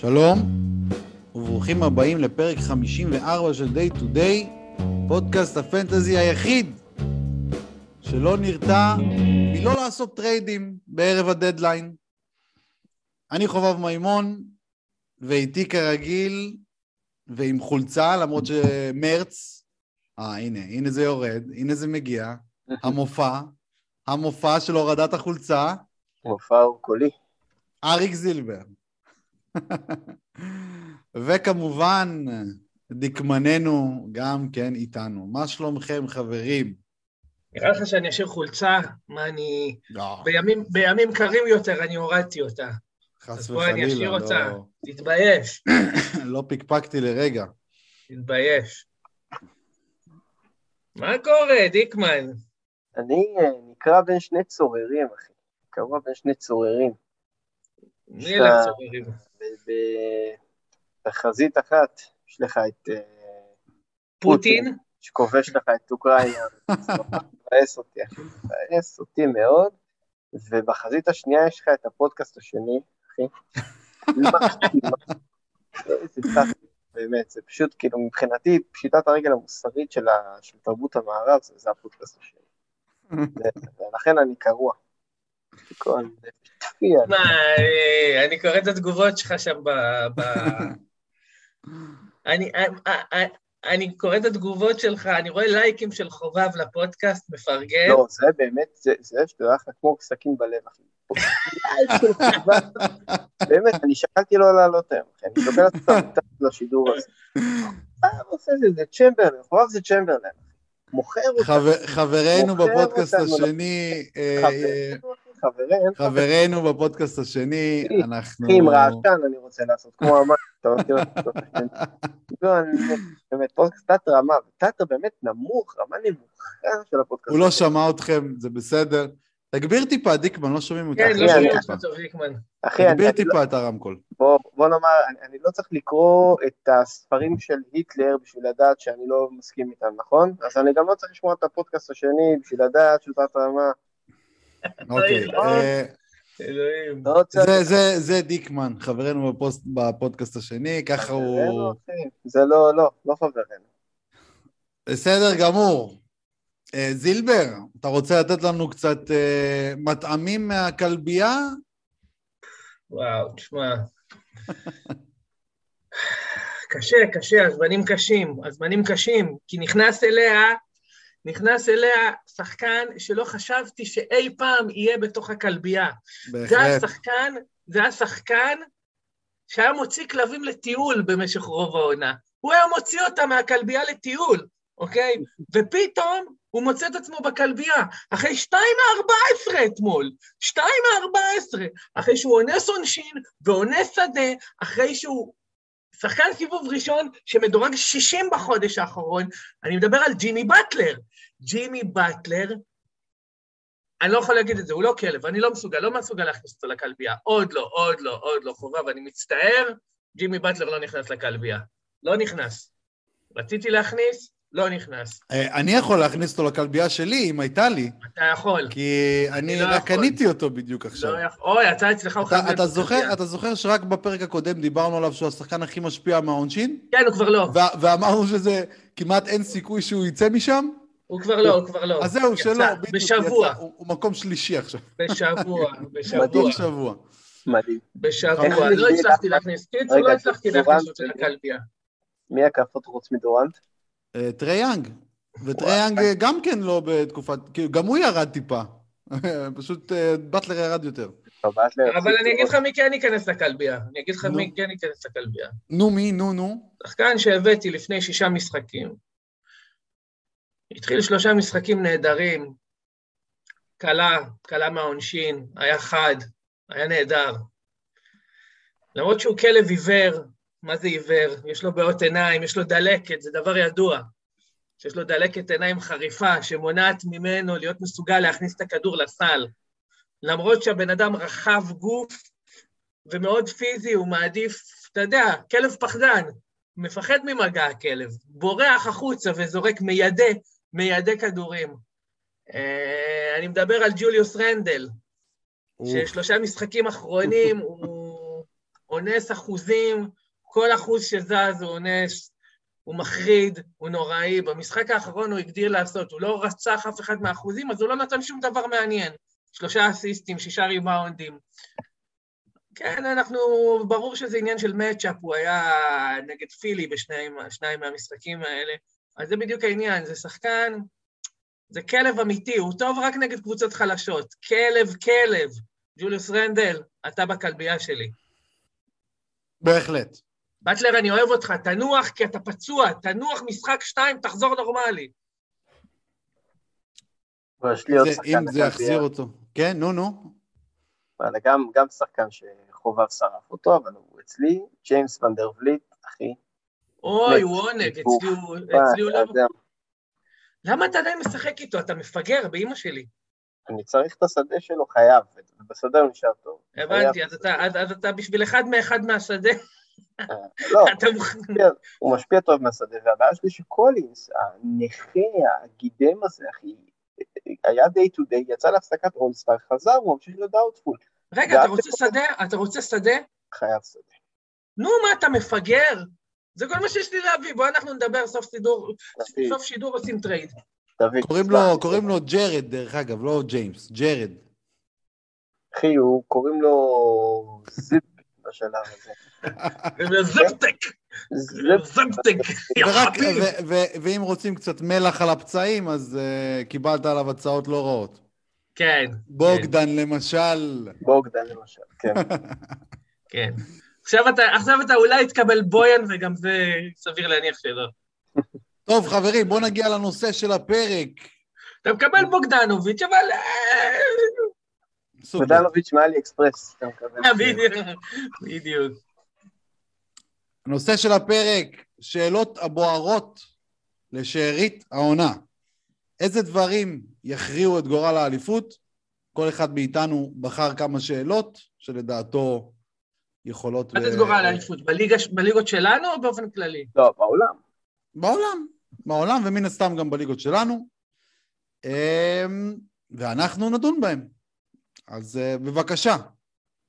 שלום, וברוכים הבאים לפרק 54 של Day to Day, פודקאסט הפנטזי היחיד שלא נרתע מלא לעשות טריידים בערב הדדליין. אני חובב מימון, ואיתי כרגיל, ועם חולצה, למרות שמרץ, אה, הנה, הנה זה יורד, הנה זה מגיע, המופע, המופע של הורדת החולצה. מופע קולי. אריק זילבר. וכמובן, דקמננו גם כן איתנו. מה שלומכם, חברים? נראה לך שאני אשאיר חולצה? מה אני... לא, בימים, בימים קרים יותר אני הורדתי אותה. חס אז בוא אני אשאיר וחלילה, אותה. לא, תתבייש, לא פקפקתי לרגע. תתבייש. מה קורה, דיקמן? אני אה, נקרע בין שני צוררים, אחי. קרוע בין שני צוררים. מי אלה הצוררים? ב- ב- בחזית אחת יש לך את אה, פוטין? שכובש לך את אוקראינה. זה מבאס אותי, אחי. מבאס אותי מאוד. ובחזית השנייה יש לך את הפודקאסט השני, אחי. באמת, זה פשוט, כאילו, מבחינתי, פשיטת הרגל המוסרית של תרבות המערב, זה- הפודקאסט השני. ולכן אני קרוע. תפיע. מה, אה, אני קורא את התגובות שלך שם ב... ב- אני, אה, אה, אני קורא את התגובות שלך, אני רואה לייקים של חובב לפודקאסט, מפרגן. לא, זה באמת, זה, זה לך כמו סכין בלב, אחי. באמת, אני שקלתי לא לעלות היום, אחי, אני שוקל לעשות את לשידור הזה. מה הוא עושה את זה? זה צ'מברלן, חובב זה צ'מברלן. מוכר אותנו, חבר- חברנו מוכר בפודקאסט השני, חברנו, חברנו, חברנו בפודקאסט השני, אנחנו... עם רעשן אני רוצה לעשות, כמו המים, אתה מכיר אותו? לא, אני- באמת, פודקאסט תת רמה, תת באמת נמוך, רמה נמוכה של הפודקאסט. הוא לא. שמע אתכם, זה בסדר. תגביר טיפה, דיקמן, לא שומעים אותך. כן, לא שומעים אותך דיקמן. אחי, אני- תגביר אני לא- טיפה את הרמקול. בוא, נאמר, אני, לא צריך לקרוא את הספרים של היטלר בשביל לדעת שאני לא מסכים איתם, נכון? אז אני גם לא צריך לשמוע את הפודקאסט השני בשביל לדעת שהוא תת רמה. אוקיי. לא. אה, אלוהים. זה- זה- זה דיקמן, חברנו בפוסט- בפודקאסט השני, ככה הוא... זה לא, לא, לא חברנו. בסדר גמור. אה, זילבר, אתה רוצה לתת לנו קצת אה, מטעמים מהכלבייה? וואו, תשמע. קשה, קשה, הזמנים קשים, הזמנים קשים, כי נכנס אליה, נכנס אליה שחקן שלא חשבתי שאי פעם יהיה בתוך הכלבייה. זה בהחלט. השחקן, זה השחקן שהיה מוציא כלבים לטיול במשך רוב העונה. הוא היה מוציא אותם מהכלבייה לטיול, אוקיי? ופתאום הוא מוצא את עצמו בכלבייה, אחרי שתיים מארבע עשרה אתמול, שתיים מארבע עשרה, אחרי שהוא אונס עונשין ואונס שדה, אחרי שהוא שחקן סיבוב ראשון שמדורג 60 בחודש האחרון, אני מדבר על ג'ימי באטלר. ג'ימי באטלר, אני לא יכול להגיד את זה, הוא לא כלב, אני לא מסוגל, לא מסוגל להכניס אותו לכלבייה. עוד לא, עוד לא, עוד לא, חובה, ואני מצטער, ג'ימי באטלר לא נכנס לכלבייה. לא נכנס. רציתי להכניס, לא נכנס. אה, אני יכול להכניס אותו לכלבייה שלי, אם הייתה לי, אתה יכול. כי אני לא רק. קניתי אותו בדיוק עכשיו. לא. אוי, אתה אצלך הוא חייב אתה, זוכר, בכלבייה. אתה זוכר שרק בפרק הקודם דיברנו עליו שהוא השחקן הכי משפיע מהעונשין? כן, הוא כבר לא. ואמרנו שזה כמעט אין סיכוי שהוא יצא משם? הוא כבר לא, הוא כבר לא. אז זהו, שלא, בדיוק. בשבוע, הוא, מקום שלישי עכשיו. בשבוע, בשבוע, מקום שבוע. מדהים. בשבוע. לא הצלחתי להכניס. קיצור, רגע, לא הצלחתי להכניס אותו לכלבייה. מי הקאפות חוץ מדורנט? אה, טרי יאנג. וטרי יאנג אה, גם כן לא בתקופת, כאילו, גם הוא ירד טיפה. פשוט אה, באטלר ירד יותר. אבל אני אגיד. לך מי כן ייכנס לכלבייה. אני אגיד לך. מי כן ייכנס לכלבייה. נו מי, נו נו. שחקן שהבאתי לפני שישה משחקים. התחיל שלושה משחקים נהדרים. קלה, קלה מהעונשין, היה חד, היה נהדר. למרות שהוא כלב עיוור, מה זה עיוור? יש לו בעיות עיניים, יש לו דלקת, זה דבר ידוע. שיש לו דלקת עיניים חריפה, שמונעת ממנו להיות מסוגל להכניס את הכדור לסל. למרות שהבן אדם רחב גוף ומאוד פיזי, הוא מעדיף, אתה יודע, כלב פחדן, מפחד ממגע הכלב, בורח החוצה וזורק, מיידה, מיידה כדורים. אה, אני מדבר על ג'וליוס רנדל. ששלושה משחקים אחרונים הוא, אונס אחוזים, כל אחוז שזז הוא אונס, הוא מחריד, הוא נוראי. במשחק האחרון הוא הגדיר לעשות, הוא לא רצח אף אחד מהאחוזים, אז הוא לא נתן שום דבר מעניין. שלושה אסיסטים, שישה ריבאונדים. כן, אנחנו, ברור שזה עניין של מצ'אפ, הוא היה נגד פילי בשניים מהמשחקים האלה. אז זה בדיוק העניין, זה שחקן, זה כלב אמיתי, הוא טוב רק נגד קבוצות חלשות. כלב, כלב. ג'וליוס רנדל, אתה בכלבייה שלי. בהחלט. באטלר, אני אוהב אותך, תנוח כי אתה פצוע, תנוח משחק שתיים, תחזור נורמלי. אם זה יחזיר אותו. כן, נו, נו. גם, גם שחקן שחובב שרף אותו, אבל הוא אצלי, ג'יימס ונדר וליט, אחי. אוי, הוא עונג, אצלי הוא לא... למה אתה עדיין משחק איתו? אתה מפגר באימא שלי. אני צריך את השדה שלו, חייב, ובשדה הוא נשאר טוב. הבנתי, אז אתה, אז אתה בשביל אחד מאחד מהשדה. אה, לא, הוא משפיע טוב מהשדה, והבעיה שלי שקולינס, הנכה, הגידם הזה, אחי, היה דיי טו דיי, יצא להפסקת אולסטאר, חזר, הוא ממשיך להיות doubtful. רגע, אתה רוצה שדד? אתה רוצה שדד? חייב שדד. נו, מה, אתה מפגר? זה כל מה שיש לי להביא, בוא אנחנו נדבר סוף סידור, סוף שידור עושים trade. קוראים לו, קוראים לו ג'רד, דרך אגב, לא ג'יימס, ג'רד. אחי, הוא קוראים לו זיפ בשלב הזה. זפטק. זפטק, ואם רוצים קצת מלח על הפצעים, אז אה, קיבלת עליו הצעות לא רעות. כן. בוגדן למשל. בוגדן למשל, כן. כן. עכשיו אתה, עכשיו אתה אולי תקבל בויאן, וגם זה סביר להניח שלא. טוב, חברים, בואו נגיע לנושא של הפרק. אתה מקבל בוגדנוביץ', אבל... אה, בוגדנוביץ' מאלי אקספרס. אה, בדיוק. הנושא של הפרק, שאלות הבוערות לשארית העונה. איזה דברים יכריעו את גורל האליפות? כל אחד מאיתנו בחר כמה שאלות שלדעתו יכולות... מה זה גורל האליפות? בליגות שלנו או באופן כללי? לא, בעולם. בעולם. בעולם, ומן הסתם גם בליגות שלנו. אמ, ואנחנו נדון בהם. אז אה, בבקשה,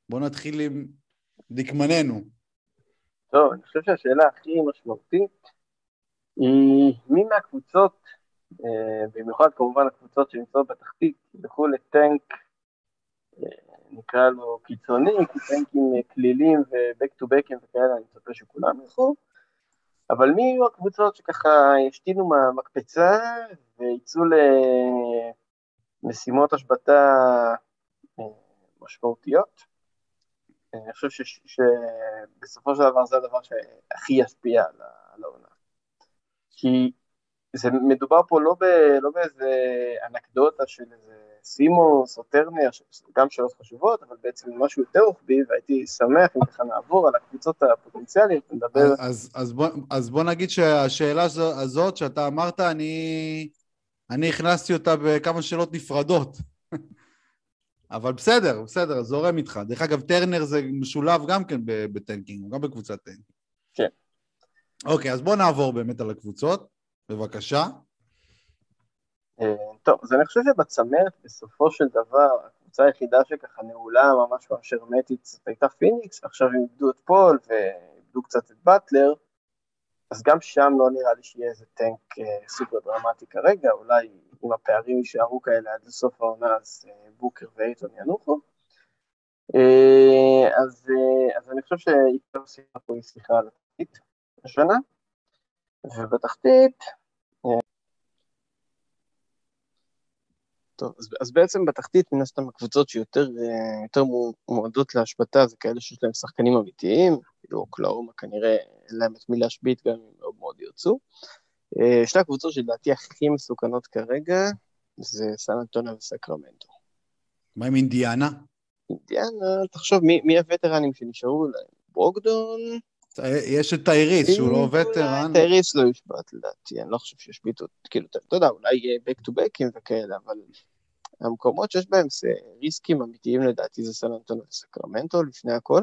בואו נתחיל עם דקמננו. טוב, אני חושב שהשאלה הכי משמעותית היא מי מהקבוצות, אה, במיוחד כמובן הקבוצות שנמצאות בתחתית, ילכו לטנק, נקרא לו קיצוני, כי טנקים כלילים ובק טו בקים וכאלה, אני מצפה שכולם ילכו, אבל מי יהיו הקבוצות שככה ישתינו מהמקפצה ויצאו למשימות השבתה אה, משמעותיות? אני חושב שבסופו של דבר זה הדבר שהכי ישפיע על העונה. כי זה מדובר פה לא, ב, לא באיזה אנקדוטה של איזה סימוס או טרנר, גם שאלות חשובות, אבל בעצם משהו יותר רוחבי, והייתי שמח אם ככה נעבור על הקבוצות הפוטנציאליות, נדבר... אז, אז, בוא, אז בוא נגיד שהשאלה הזאת שאתה אמרת, אני, אני הכנסתי אותה בכמה שאלות נפרדות. אבל בסדר, בסדר, זורם איתך. דרך אגב, טרנר זה משולב גם כן ב tanking, גם בקבוצת tanking. כן. אוקיי, אז בוא נעבור באמת על הקבוצות, בבקשה. אה, טוב, אז אני חושב שבצמרת בסופו של דבר, הקבוצה היחידה שככה נעולה ממש ממש הרמטית זאת הייתה פיניקס, ועכשיו הם איבדו את פול ואיבדו קצת את באטלר, אז גם שם לא נראה לי שיהיה איזה טנק אה, סופר דרמטי כרגע, אולי אם הפערים יישארו כאלה עד לסוף העונה, אז אה, בוקר ואייטון ינוחו. אז, אז אני חושב שעיקר שיחה פה היא שיחה על התחתית השנה, ובתחתית טוב, אז, אז בעצם בתחתית מן הסתם הקבוצות שיותר אה, מועדות להשבתה זה כאלה שיש להם שחקנים אמיתיים, כאילו אוקלאומה כנראה אין להם את מי להשבית גם אם מאוד מאוד ירצו. אה, שתי הקבוצות שלדעתי הכי מסוכנות כרגע זה סן אנטוניה וסקרמנטו. מה עם אינדיאנה? אינדיאנה, תחשוב, מי, מי הווטרנים שנשארו להם? בוגדון? יש את טייריס, שהוא לא וטרן. טייריס לא יושבת לדעתי, אני לא חושב שישביתו, כאילו, אתה יודע, אולי יהיה back to backים וכאלה, אבל המקומות שיש בהם זה ריסקים אמיתיים לדעתי זה סן אנטונו וסקרמנטו לפני הכל.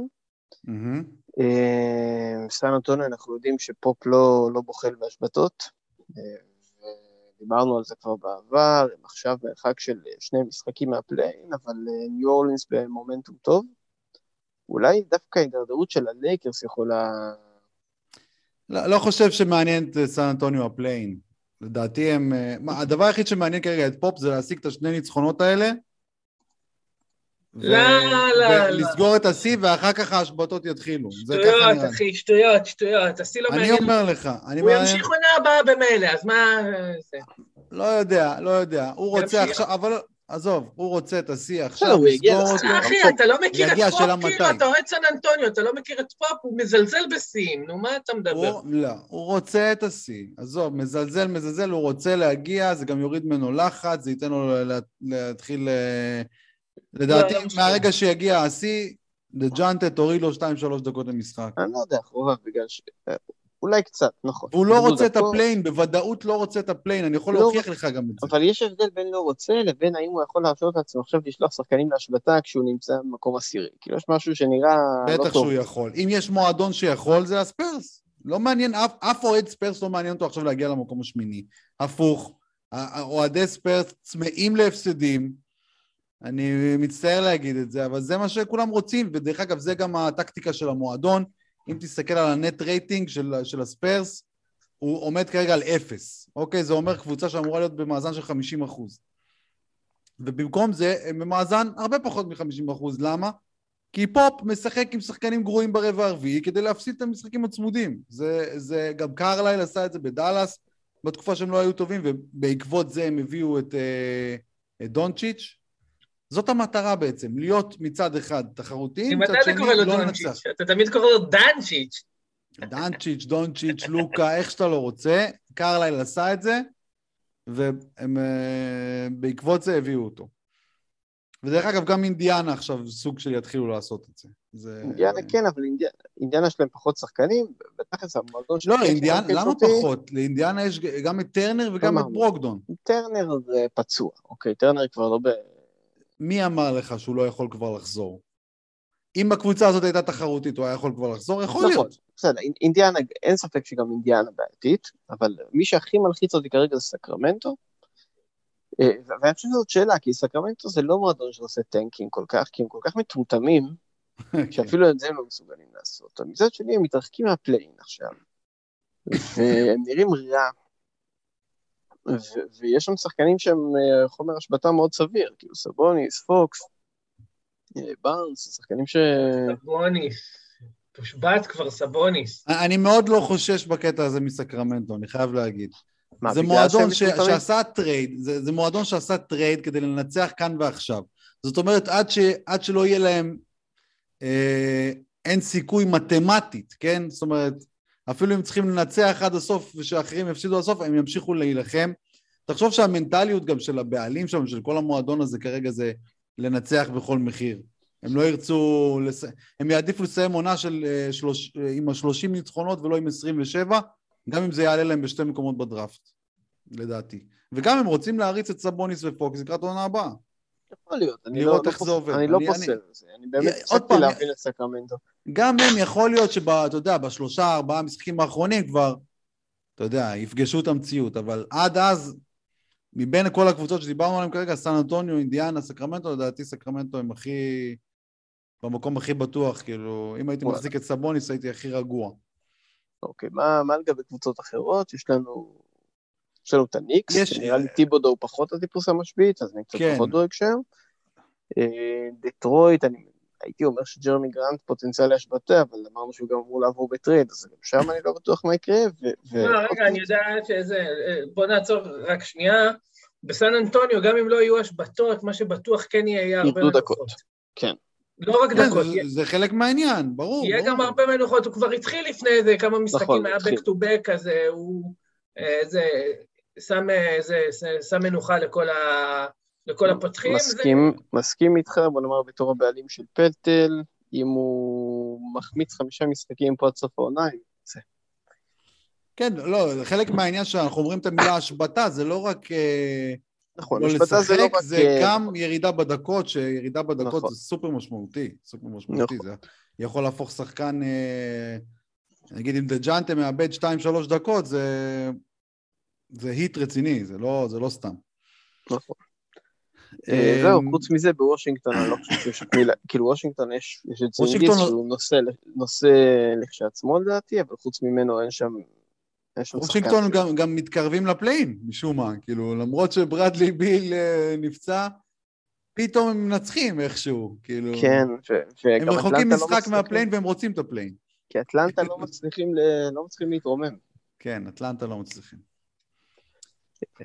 אה, סן אנטוניו אנחנו יודעים שפופ לא, לא בוחל בהשבתות, אה, דיברנו על זה כבר בעבר, הם עכשיו מרחק של שני משחקים מה play-in, אבל ניו אה, אורלינס במומנטום טוב. אולי דווקא ההידרדרות של הלייקרס יכולה... לא, לא חושב שמעניין את סן אנטוניו ה play-in. לדעתי הם... אה, מה, הדבר היחיד שמעניין כרגע את פופ זה להשיג את השני ניצחונות האלה. ו- לא, לא, ולסגור את השיא, ואחר כך ההשבתות יתחילו. שטויות. אחי, שטויות, שטויות. השיא לא אני מעניין. אומר לך, אני הוא אומר- ימשיך עונה הבאה במילא, אז מה... זה? לא יודע, לא יודע. הוא רוצה. עכשיו, אבל עזוב, הוא רוצה את השיא עכשיו, לסגור. אותו. אחי, אתה לא מכיר את פופ, כאילו. אתה אוהד סן אנטוניו, אתה לא מכיר את פופ, הוא מזלזל בשיאים, נו, מה אתה מדבר? לא, הוא רוצה את השיא. עזוב, מזלזל, מזלזל, הוא רוצה להגיע, זה גם יוריד ממנו לחץ, זה ייתן לו לה- להתחיל... אה, לדעתי, לא, לא. מהרגע שיגיע השיא, דז'ונטה תוריד לו 2-3 דקות למשחק. אני לא יודע, חובב, בגלל ש... אולי קצת, נכון. והוא לא רוצה את ה play-in, בוודאות לא רוצה את ה play-in, אני יכול לא להוכיח לך גם את זה. אבל יש הבדל בין לא רוצה לבין האם הוא יכול להרשות לעצמו עכשיו לשלוח שחקנים להשבתה כשהוא נמצא במקום עשירי. כאילו יש משהו שנראה לא בטח טוב. שהוא יכול. אם יש מועדון שיכול, זה הספרס. לא מעניין, אף, אוהד ספרס לא מעניין אותו עכשיו להגיע למקום השמיני. הפוך, אוהדי ספרס צמאים להפסדים. אני מצטער להגיד את זה, אבל זה מה שכולם רוצים, ודרך אגב, זה גם הטקטיקה של המועדון. אם תסתכל על ה net rating של, של הספרס, הוא עומד כרגע על אפס. אוקיי? זה אומר קבוצה שאמורה להיות במאזן של 50 אחוז. ובמקום זה, הם במאזן הרבה פחות מ-50 אחוז. למה? כי פופ משחק עם שחקנים גרועים ברבע הרביעי כדי להפסיד את המשחקים הצמודים. זה, זה גם קרלייל עשה את זה בדאלאס בתקופה שהם לא היו טובים, ובעקבות זה הם הביאו את, אה, את דונצ'יץ'. זאת המטרה בעצם, להיות מצד אחד תחרותיים, מצד ממתי אתה שני קורא לו לא דונצ'יץ'? לנצח. אתה תמיד קורא לו דנצ'יץ'. דנצ'יץ', דונצ'יץ', לוקה, איך שאתה לא רוצה. קרלייל עשה את זה, ובעקבות זה הביאו אותו. ודרך אגב, גם אינדיאנה עכשיו סוג של יתחילו לעשות את זה. זה... אינדיאנה כן, אבל אינדיאנה- אינדיאנה יש להם פחות שחקנים, בתכלס המועדון לא, שלהם אינדיאנה, שמרכז למה פחות? לאינדיאנה יש גם את טרנר וגם את אמרנו. ברוגדון. טרנר אה, פצוע, אוקיי, טרנר כבר לא ב... מי אמר לך שהוא לא יכול כבר לחזור? אם הקבוצה הזאת הייתה תחרותית, הוא היה יכול כבר לחזור? יכול נכון, להיות. בסדר, אינ- אינדיאנה, אין ספק שגם אינדיאנה בעייתית, אבל מי שהכי מלחיץ אותי כרגע זה סקרמנטו. אה, ואני חושב שזאת שאלה, כי סקרמנטו זה לא מועדון שעושה טנקים כל כך, כי הם כל כך מטומטמים, שאפילו את זה הם לא מסוגלים לעשות. מצד שני, הם מתרחקים מה play-in עכשיו, והם נראים רע, ו- ויש שם שחקנים שהם אה, חומר השבתה מאוד סביר, כאילו סבוניס, פוקס, אה, בארנס, שחקנים ש... סבוניס. הושבת כבר סבוניס. אני מאוד לא חושש בקטע הזה מסקרמנטו, אני חייב להגיד. מה, זה מועדון ש... שעשה trade, זה, זה מועדון שעשה trade כדי לנצח כאן ועכשיו. זאת אומרת, עד, ש... עד שלא יהיה להם, אה, אין סיכוי מתמטית, כן? זאת אומרת, אפילו אם צריכים לנצח עד הסוף ושאחרים יפסידו עד הסוף, הם ימשיכו להילחם. תחשוב שהמנטליות גם של הבעלים שם, של כל המועדון הזה כרגע זה לנצח בכל מחיר. הם לא ירצו, לס... הם יעדיפו לסיים עונה של, אה, שלוש... אה, עם ה-30 ניצחונות ולא עם 27, גם אם זה יעלה להם בשתי מקומות בדראפט, לדעתי. וגם הם רוצים להריץ את סבוניס ופוקס לקראת העונה הבאה. יכול להיות, אני לראות לא, איך לא זה פוס- עובד. אני לא אני- פוסל אני- על זה, אני באמת פעם, להבין את סקרמנטו. גם הם, יכול להיות שאתה יודע, בשלושה, ארבעה משחקים האחרונים כבר, אתה יודע, יפגשו את המציאות, אבל עד אז, מבין כל הקבוצות שדיברנו עליהן כרגע, סן אנטוניו, אינדיאנה, סקרמנטו, לדעתי סקרמנטו הם הכי... במקום הכי בטוח, כאילו, אם הייתי. מחזיק את סבוניס הייתי הכי רגוע. אוקיי, מה, מה לגבי קבוצות אחרות? יש לנו... יש לנו את הניקס, יש- נראה לי טיבודו הוא פחות הטיפוס המשבית, אז אני קצת כן. פחות דואג שם. אה, דטרויט, אני הייתי אומר שג'רמי גרנט פוטנציאל להשבתה, אבל אמרנו שהוא גם אמור לעבור ב trade, אז גם שם אני לא בטוח מה יקרה. ו- ו- לא, רגע, אני יודע שזה... אה, בוא נעצור רק שנייה. בסן אנטוניו, גם אם לא יהיו השבתות, מה שבטוח כן יהיה הרבה ירדו מנוחות. דקות. כן. לא רק כן, דקות, זה- זה חלק מהעניין, ברור. יהיה ברור. גם הרבה מנוחות, הוא כבר התחיל לפני איזה כמה משחקים, נכון, היה back to back, אז אה, הוא אה, זה, שם, אה, זה, זה, שם מנוחה לכל, ה, לכל הפותחים. מסכים, מסכים איתך, בוא נאמר בתור הבעלים של פלטל, אם הוא מחמיץ חמישה משחקים פה עד סוף העונה, זה כן, לא, חלק מהעניין שאנחנו אומרים את המילה השבתה, זה לא רק אה, נכון, לא השבתה זה לא לשחק, רק... זה אה, גם ירידה בדקות, שירידה בדקות נכון. זה סופר משמעותי, סופר משמעותי, נכון. זה יכול להפוך שחקן, נגיד אם דג'אנטה מאבד 2-3 דקות, זה, זה היט רציני, זה לא, זה לא סתם. נכון. אה, זהו, אמ, חוץ מזה, בוושינגטון אני לא חושב שיש מילה, כאילו וושינגטון יש את זינגיס לא- שהוא נושא לכשעצמו לדעתי, אבל חוץ ממנו אין שם... וושינגטון גם, גם מתקרבים ל play-in, משום מה. כאילו, למרות שברדלי ביל אה, נפצע, פתאום הם מנצחים איכשהו. כאילו, כן, ו- הם וגם רחוקים לא משחק מה play-in והם רוצים את ה play-in. כי אטלנטה לא לא מצליחים להתרומם. כן, אטלנטה לא מצליחים.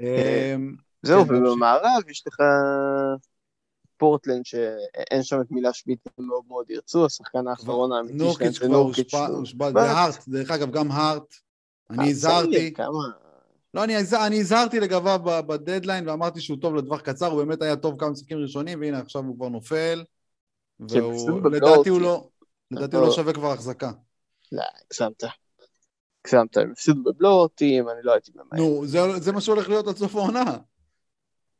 אה, אמ, זהו, כן. ובמערב יש לך פורטלנד שאין שם את מי להשבית, הם מאוד מאוד ירצו, השחקן האחרון האמיתי שלהם נורקיץ' זה נורקיץ'. הושבת. והארט, דרך אגב, גם הארט. אני אה, הזהרתי. לא, אני, הז- אני הזהרתי לגביו בדדליין ואמרתי שהוא טוב לטווח קצר, הוא באמת היה טוב כמה משחקים ראשונים, והנה עכשיו הוא כבר נופל. כן, והוא, לדעתי הוא כאילו. לא, לדעתי הוא לא לא. שווה כבר החזקה. לא, הגזמת. הגזמת, הם הפסידו בבלוטים, אני לא הייתי ממהר. נו, זה, זה מה שהולך להיות עד סוף העונה.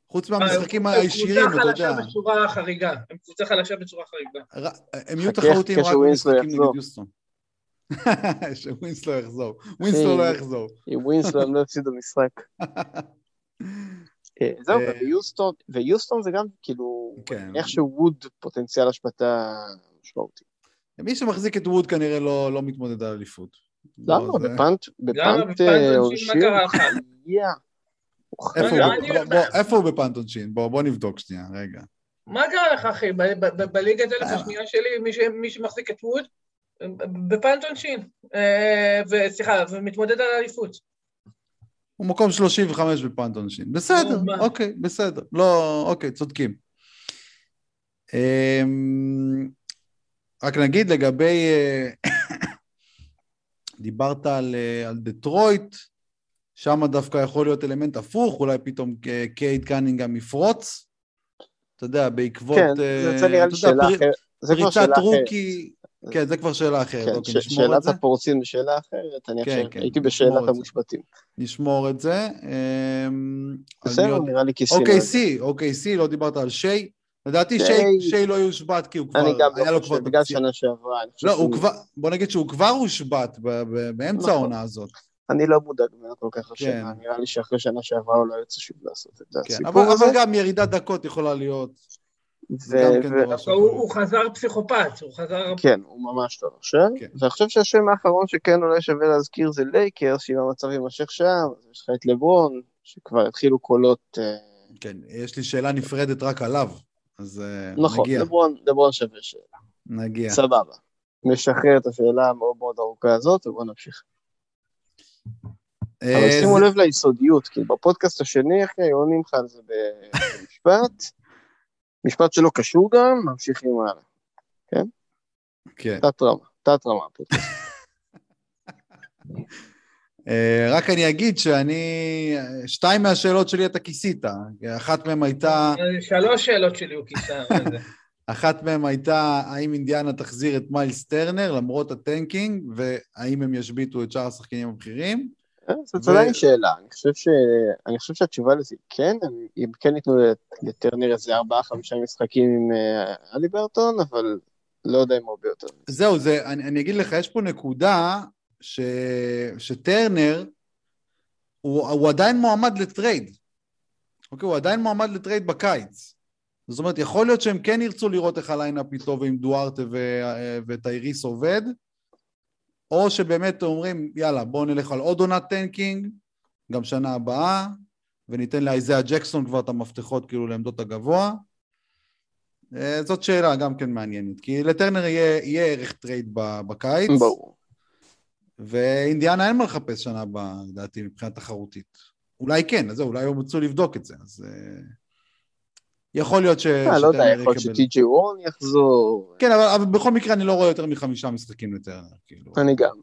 חוץ מהמשחקים הם הישירים, אתה קבוצה יודע. חלשה בצורה חריגה. הם קבוצה חלשה בצורה חריגה. הם יהיו תחרותיים רק במשחקים נגד. יוסטון. שווינסלו יחזור. ווינסלו לא יחזור. עם ווינסלו הם לא הפסידו משחק. אה, זהו, אה, ויוסטון, ויוסטון זה גם כאילו, כן. איכשהו ווד פוטנציאל השבתה משמעותי. מי שמחזיק את ווד כנראה לא לא מתמודד על אליפות. למה? לא, זה- בפאנט? בפאנט אה, עונשין, איפה. הוא? לא, בוא- איפה הוא בפאנט עונשין? בוא בוא נבדוק שנייה, רגע. מה קרה לך, אחי? ב- ב- ב- בליגת אלף אה. השנייה שלי, מי שמחזיק את ווד, בפאנט עונשין. אה, וסליחה, ומתמודד על האליפות. הוא מקום 35 בפאנט עונשין. בסדר? אוקיי, בסדר. לא, אוקיי, צודקים. אמ, רק נגיד לגבי... דיברת על, אה, על דטרויט, שם דווקא יכול להיות אלמנט הפוך, אולי פתאום אה, קייד קנינגהם יפרוץ. אתה יודע, בעקבות... כן, אה, זה נראה לי שאלה פר- אחרת. זה כבר שאלה אחרת. רוקי... כן, זה כבר שאלה אחרת. כן, אוקיי, ש- שאלת. הפורצים בשאלה אחרת, אני כן, עכשיו כן, הייתי בשאלת. המושבתים. נשמור את זה. אמ, בסדר, נראה לי כיסינו. אוקיי. סי, אוקיי סי, לא דיברת על שיי. לדעתי שיי- לא יושבת כי הוא כבר, אני גם היה לא לו חושב, בגלל. שנה שעברה, לא, הוא כבר, בוא נגיד שהוא כבר הושבת באמצע נכון. העונה הזאת. אני לא מודאג ממנו כל כך כן. השנה, נראה לי שאחרי שנה שעברה הוא לא יוצא שוב לעשות את כן, הסיפור אבל, הזה. אבל גם ירידת דקות יכולה להיות. זה כן הוא. חזר פסיכופת, הוא חזר... כן, הוא ממש טוב עכשיו. כן. ואני חושב שהשם האחרון שכן אולי שווה להזכיר זה לייקרס, שאם המצב יימשך שם, אז יש לך את לברון, שכבר התחילו קולות... אה, כן, יש לי שאלה נפרדת רק עליו, אז אה, נכון, נגיע, לברון, לברון שווה שאלה. נגיע. סבבה. נשחרר את השאלה המאוד מאוד ארוכה הזאת, ובואו נמשיך. אה, אבל שימו לב ליסודיות, כי בפודקאסט השני, אחי, עונים לך על זה במשפט. משפט שלא קשור גם, ממשיכים הלאה. כן. תת רמה, תת רמה. הפודקאסט. אה, רק אני אגיד שאני, שתיים מהשאלות שלי אתה כיסית, אחת מהן הייתה... שלוש שאלות שלי הוא כיסה. אחת מהן הייתה האם אינדיאנה תחזיר את מיילס טרנר למרות ה tanking, והאם הם ישביתו את שאר השחקנים הבכירים. אה, זאת עדיין שאלה, אני חושב, ש... אני חושב שהתשובה לזה היא כן, הם- אם כן ייתנו לטרנר איזה ארבעה חמישה משחקים עם אה, הליברטון, אבל לא יודע אם הרבה יותר. זהו, זה, אני, אני אגיד לך, יש פה נקודה ש, שטרנר הוא, הוא עדיין מועמד ל trade. אוקיי, הוא עדיין מועמד ל trade בקיץ. זאת אומרת, יכול להיות שהם כן ירצו לראות איך ה lineup איתו ועם דוארטה ו- וטייריס עובד, או שבאמת אומרים, יאללה, בואו נלך על עוד עונת tanking, גם שנה הבאה, וניתן לאייזאה ג'קסון כבר את המפתחות כאילו לעמדות הגבוה. אה, זאת שאלה גם כן מעניינת, כי לטרנר יהיה, יהיה ערך trade בקיץ, ברור. ואינדיאנה אין מה לחפש שנה הבאה, לדעתי, מבחינה תחרותית. אולי כן, אז זהו, אולי הם רצו לבדוק את זה, אז אה, יכול להיות ש... אה, לא יודע, יכול להיות. שטי.ג'יי וורן יחזור, כן, אבל, אבל בכל מקרה אני לא רואה יותר מחמישה משחקים לטרנר, כאילו. אני גם,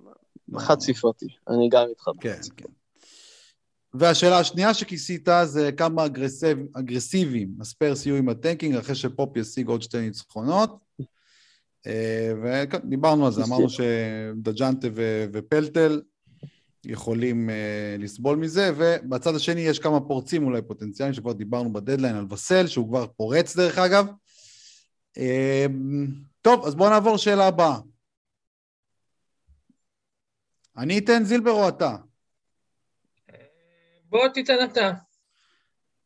לא. חד ספרתי, אני גם איתך. כן. כן. והשאלה השנייה שכיסית זה כמה אגרסיב, אגרסיביים הספיירס יהיו עם ה tanking אחרי שפופ ישיג עוד שתי ניצחונות. אה, ודיברנו על זה, אמרנו שדג'ונטה ופלטל יכולים אה, לסבול מזה, ובצד השני יש כמה פורצים אולי פוטנציאליים שכבר דיברנו בדדליין על וסל, שהוא כבר פורץ דרך אגב. אה, טוב, אז בואו נעבור לשאלה הבאה. אני אתן זילבר או אתה? בוא תיתן אתה.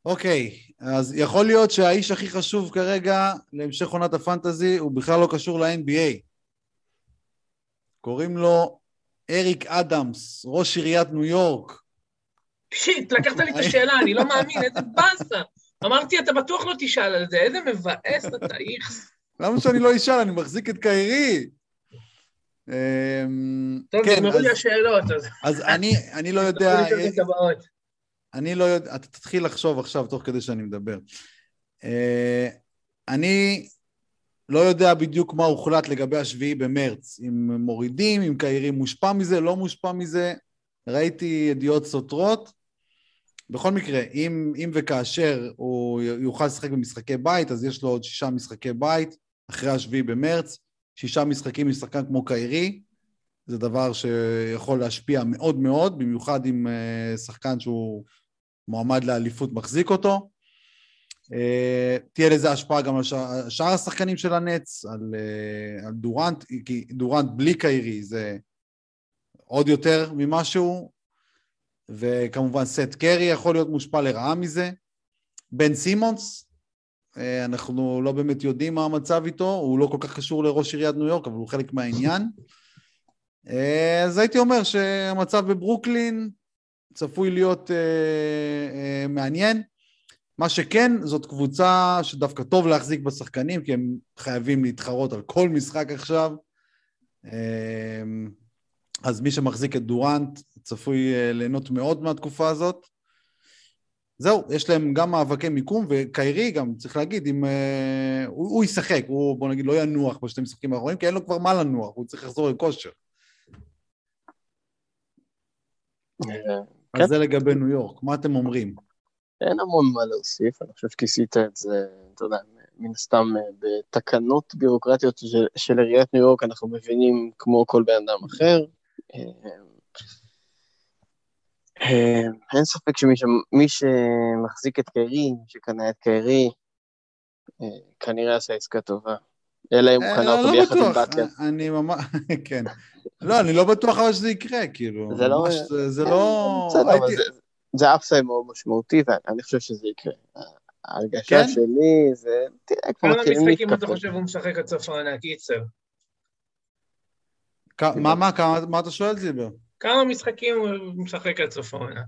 אוקיי, אז יכול להיות שהאיש הכי חשוב כרגע להמשך עונת הפנטזי הוא בכלל לא קשור ל-NBA. קוראים לו אריק אדמס, ראש עיריית ניו יורק. שיט, לקחת לי את השאלה, אני לא מאמין, איזה באסה. אמרתי, אתה בטוח לא תשאל על זה, איזה מבאס אתה, איכס. למה שאני לא אשאל? אני מחזיק את קיירי. טוב, כן, נגמרו לי השאלות, אז... אני לא יודע, אני לא יודע, אתה תתחיל לחשוב עכשיו תוך כדי שאני מדבר. אה, אני לא יודע בדיוק מה הוחלט לגבי השביעי במרץ, אם מורידים, אם קיירי מושפע מזה, לא מושפע מזה, ראיתי ידיעות סותרות. בכל מקרה, אם, אם וכאשר הוא יוכל לשחק במשחקי בית, אז יש לו עוד שישה משחקי בית אחרי השביעי במרץ, שישה משחקים משחקן כמו קיירי, זה דבר שיכול להשפיע מאוד מאוד, במיוחד אם אה, שחקן שהוא מועמד לאליפות מחזיק אותו. אה, תהיה לזה השפעה גם על שאר, השחקנים של הנץ, על, אה, על דורנט, כי דורנט בלי קיירי זה עוד יותר ממשהו, וכמובן סט קרי יכול להיות מושפע לרעה מזה. בן סימונס, אה, אנחנו לא באמת יודעים מה המצב איתו, הוא לא כל כך קשור לראש עיריית ניו יורק, אבל הוא חלק מהעניין. אז הייתי אומר שהמצב בברוקלין צפוי להיות אה, אה, מעניין. מה שכן, זאת קבוצה שדווקא טוב להחזיק בשחקנים, כי הם חייבים להתחרות על כל משחק עכשיו. אה, אז מי שמחזיק את דורנט צפוי אה, ליהנות מאוד מהתקופה הזאת. זהו, יש להם גם מאבקי מיקום, וקיירי גם, צריך להגיד, אם... אה, הוא, הוא ישחק, הוא בוא נגיד לא ינוח בשתי משחקים האחרונים, כי אין לו כבר מה לנוח, הוא צריך לחזור לכושר. אה, אז כן. זה לגבי ניו יורק, מה אתם אומרים? אין המון מה להוסיף, אני חושב שכיסית את זה, אתה יודע, מן הסתם אה, בתקנות ביורוקרטיות של, של עיריית ניו יורק אנחנו מבינים כמו כל בן אדם אחר. אה, אה, אין ספק שמי ש- שמחזיק את קיירי, שקנה את קיירי, אה, כנראה עשה עסקה טובה. אלא אם הוא אה, קנה לא, אותו לא ביחד עם באטלר. אני ממש, כן. לא, אני לא בטוח אבל שזה יקרה, כאילו. זה לא- זה- זה לא... בסדר, אבל זה- אפסייד מאוד משמעותי, ואני חושב שזה יקרה. ההרגשה כן? שלי זה, תראה, כבר כמה מתחילים משחקים אתה להתקפל. חושב הוא משחק עד סוף העונה, קיצר? מה, מה, כמה- מה אתה שואל, זילבר? כמה משחקים הוא משחק עד סוף העונה?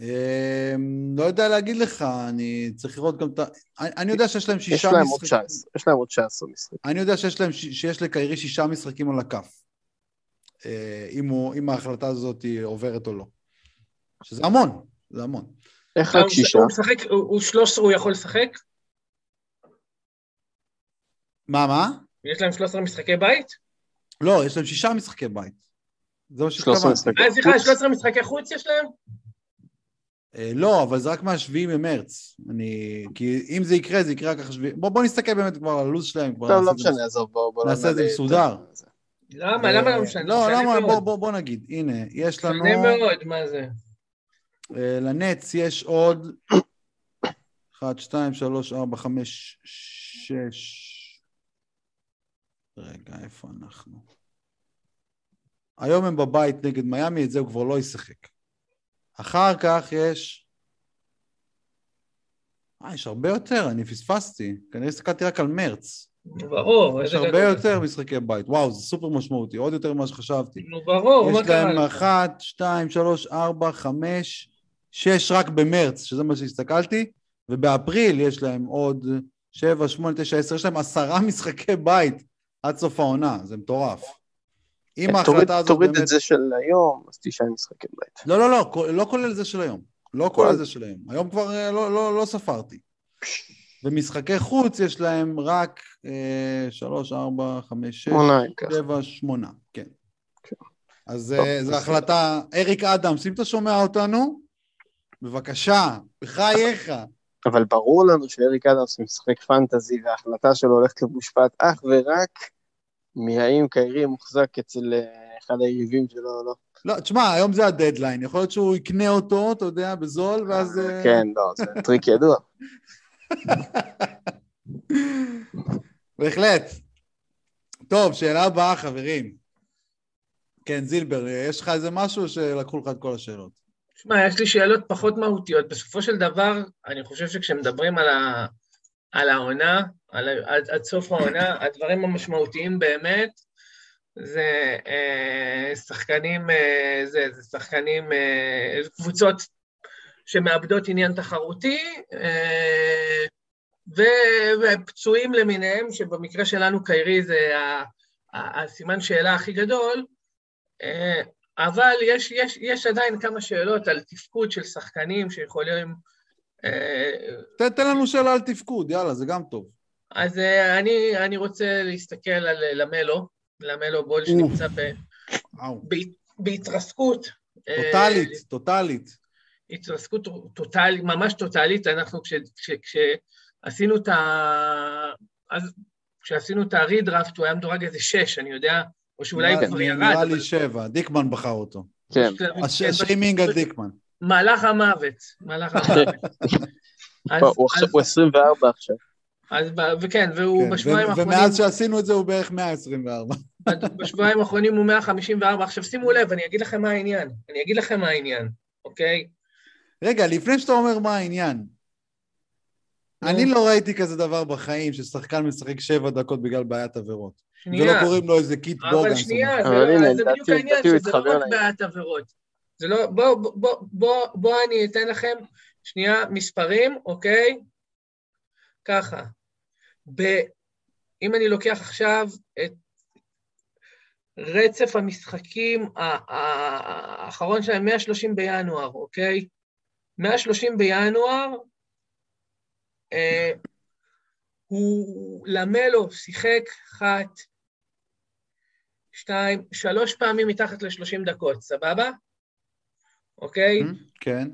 אמ, לא יודע להגיד לך, אני צריך לראות גם את ה... אני- יודע שיש להם יש שישה להם עוד משחקים. 19, יש להם עוד 19 משחקים. אני יודע שיש להם, שיש לקיירי שישה משחקים על הכף. אה, אם, הוא, אם ההחלטה הזאת עוברת או לא. שזה המון, זה המון. איך רק שישה? הוא משחק, הוא הוא 13 הוא יכול לשחק? מה, מה? יש להם 13 משחקי בית? לא, יש להם שישה משחקי בית. זה מה 13 שהתכוונתי. אה, סליחה, 13 משחקי חוץ יש להם? אה, לא, אבל זה רק מהשביעי במרץ. אני... כי אם זה יקרה, זה יקרה רק אחרי שביעי. בוא, בוא נסתכל באמת כבר על הלו"ז שלהם. טוב, לא משנה, עזוב, בוא נעשה את זה מסודר. זה. למה? למה לא משנה? לא, למה? מאוד. בוא, בוא, בוא נגיד. הנה, יש לנו... משנה מאוד, מה זה? אה, לנץ יש עוד 1, 2, 3, 4, 5, 6... רגע, איפה אנחנו? היום הם בבית נגד מיאמי, את זה הוא כבר לא ישחק. אחר כך יש... אה, יש הרבה יותר, אני פספסתי. כנראה הסתכלתי רק על מרץ. ברור, יש הרבה. יותר משחקי בית. וואו, זה סופר משמעותי, עוד יותר ממה שחשבתי. נו, ברור, מה יש קרה? להם לך? אחת, שתיים, שלוש, ארבע, חמש, שש רק במרץ, שזה מה שהסתכלתי, ובאפריל יש להם עוד שבע, שמונה, תשע, עשר, יש להם עשרה משחקי בית עד סוף העונה, זה מטורף. אם תוריד- ההחלטה הזאת תוריד באמת... את זה של היום, אז תשעה משחקים בית. לא, לא, לא, לא כולל זה של היום. לא כולל זה של היום. היום כבר אה, לא, לא, לא ספרתי. ומשחקי חוץ יש להם רק אה, שלוש, ארבע, חמש, שש, ככה. שבע, שמונה, כן. כן. אז אה, זו. החלטה, אריק אדמס, אם אתה שומע אותנו, בבקשה, בחייך. אבל ברור לנו שאריק אדמס משחק fantasy וההחלטה שלו הולכת להיות מושפעת אך ורק מהאם קיירי מוחזק אצל אה, אחד היריבים שלו או לא. לא, תשמע, היום זה הדדליין, יכול להיות שהוא יקנה אותו, אתה יודע, בזול, ואז... אה, כן, לא, זה טריק ידוע. בהחלט. טוב, שאלה הבאה, חברים. כן, זילבר, יש לך איזה משהו שלקחו לך את כל השאלות? שמע, יש לי שאלות פחות מהותיות. בסופו של דבר, אני חושב שכשמדברים על, ה, על העונה, על, עד, עד סוף העונה, הדברים המשמעותיים באמת, זה אה, שחקנים, אה, זה, זה שחקנים, אה, קבוצות שמאבדות עניין תחרותי, אה, ופצועים למיניהם, שבמקרה שלנו קיירי זה הסימן שאלה הכי גדול, אה, אבל יש, יש, יש עדיין כמה שאלות על תפקוד של שחקנים שיכולים... אה, תן לנו שאלה על תפקוד, יאללה, זה גם טוב. אז אה, אני, אני רוצה להסתכל על אה, למלו, למלו בול שנמצא ב, ב, בהתרסקות. טוטאלית, טוטאלית. התרסקות טוטאלית, ממש טוטאלית. אנחנו כשעשינו את ה... אז כשעשינו את הרידראפט הוא היה מדורג איזה שש, אני יודע, או שאולי הוא כבר ירד. נראה לי שבע, דיקמן בחר אותו. כן. השיימינג על דיקמן. מהלך המוות, מהלך המוות. הוא 24 עכשיו. אז, וכן, והוא כן, בשבועיים האחרונים... ומאז שעשינו את זה הוא בערך 124. בשבועיים האחרונים הוא 154. עכשיו שימו לב, אני אגיד לכם מה העניין. אני אגיד לכם מה העניין, אוקיי? רגע, לפני שאתה אומר מה העניין, אני לא ראיתי כזה דבר בחיים, ששחקן משחק שבע דקות בגלל בעיית עבירות. שנייה. ולא קוראים לו איזה קיט בוגן. אבל שנייה, זה, זה בדיוק העניין, שזה לא רק בעיית עבירות. זה לא, בוא, בוא, בוא, בוא אני אתן לכם שנייה מספרים, אוקיי? ככה. ב, אם אני לוקח עכשיו את רצף המשחקים האחרון שלהם, 130 בינואר, אוקיי? 130 בינואר, אה, הוא למלו שיחק אחת, שתיים, שלוש פעמים מתחת ל-30 דקות, סבבה? אוקיי? כן.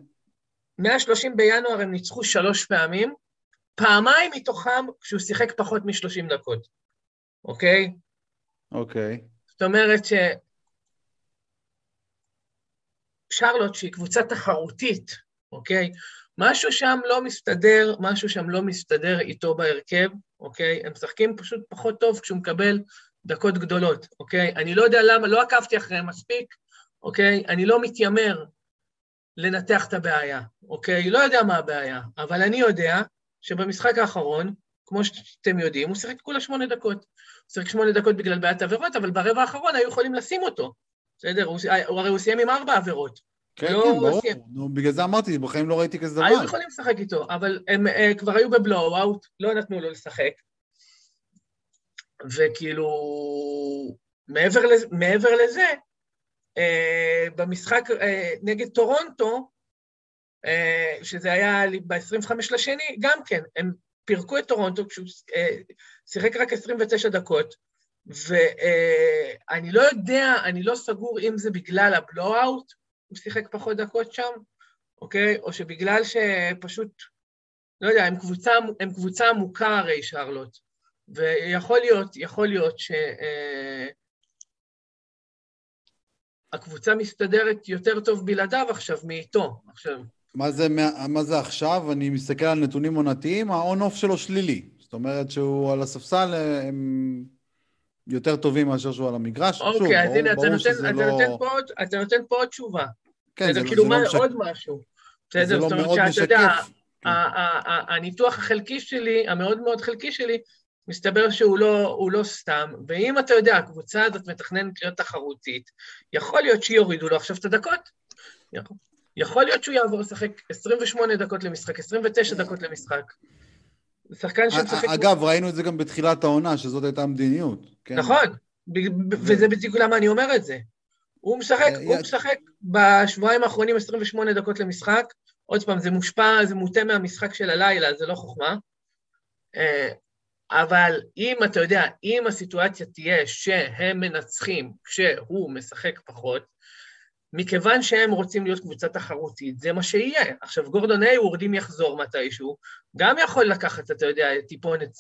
130 בינואר הם ניצחו שלוש פעמים, פעמיים מתוכם כשהוא שיחק פחות מ-30 דקות, אוקיי? אוקיי. זאת אומרת ש... שרלוט, שהיא קבוצה תחרותית, אוקיי? משהו שם לא מסתדר, משהו שם לא מסתדר איתו בהרכב, אוקיי? הם משחקים פשוט פחות טוב כשהוא מקבל דקות גדולות, אוקיי? אני לא יודע למה, לא עקבתי אחריהם מספיק, אוקיי? אני לא מתיימר לנתח את הבעיה, אוקיי? לא יודע מה הבעיה, אבל אני יודע שבמשחק האחרון, כמו שאתם יודעים, הוא שיחק כולה שמונה דקות. הוא שיחק שמונה דקות בגלל בעיית עבירות, אבל ברבע האחרון היו יכולים לשים אותו, בסדר? הוא, הוא הרי הוא סיים עם ארבע עבירות. כן, לא כן, ברור. נו, בגלל זה אמרתי, בחיים לא ראיתי כזה דבר. היו יכולים לשחק איתו, אבל הם uh, כבר היו בבלואו-אוט, לא נתנו לו לשחק. וכאילו, מעבר לזה, מעבר לזה uh, במשחק uh, נגד טורונטו, שזה היה ב-25 לשני, גם כן, הם פירקו את טורונטו כשהוא uh, שיחק רק 29 דקות, ואני uh, לא יודע, אני לא סגור אם זה בגלל הבלואו-אוט, הוא שיחק פחות דקות שם, אוקיי? או שבגלל שפשוט, לא יודע, הם קבוצה, הם קבוצה עמוקה הרי, שרלוט. ויכול להיות, יכול להיות ש... אה, הקבוצה מסתדרת יותר טוב בלעדיו עכשיו מאיתו, עכשיו. מה זה, מה זה עכשיו? אני מסתכל על נתונים עונתיים, ה on-off שלו שלילי. זאת אומרת שהוא על הספסל, הם יותר טובים מאשר שהוא על המגרש. אוקיי, אז הנה, אתה נותן, אתה, לא... נותן פה אתה נותן פה עוד תשובה. כן, זה, כאילו זה לא משק... עוד משהו. זה לא מאוד משקף. יודע, כן. הניתוח החלקי שלי, המאוד מאוד חלקי שלי, מסתבר שהוא לא, לא סתם, ואם אתה יודע, הקבוצה הזאת מתכננת להיות תחרותית, יכול להיות שיורידו לו עכשיו את הדקות. יכול להיות שהוא יעבור לשחק 28 דקות למשחק, 29 דקות למשחק. שחקן שמשחק... אגב, ראינו את זה גם בתחילת העונה, שזאת הייתה המדיניות. כן? נכון, וזה בדיוק למה אני אומר את זה. הוא משחק, אה, הוא משחק בשבועיים האחרונים 28 דקות למשחק. עוד פעם, זה מושפע, זה מוטה מהמשחק של הלילה, זה לא חוכמה. אה, אבל אם אתה יודע, אם הסיטואציה תהיה שהם מנצחים כשהוא משחק פחות, מכיוון שהם רוצים להיות קבוצה תחרותית, זה מה שיהיה. עכשיו, גורדון היוורד, אם יחזור מתישהו, גם יכול לקחת, אתה יודע, טיפונת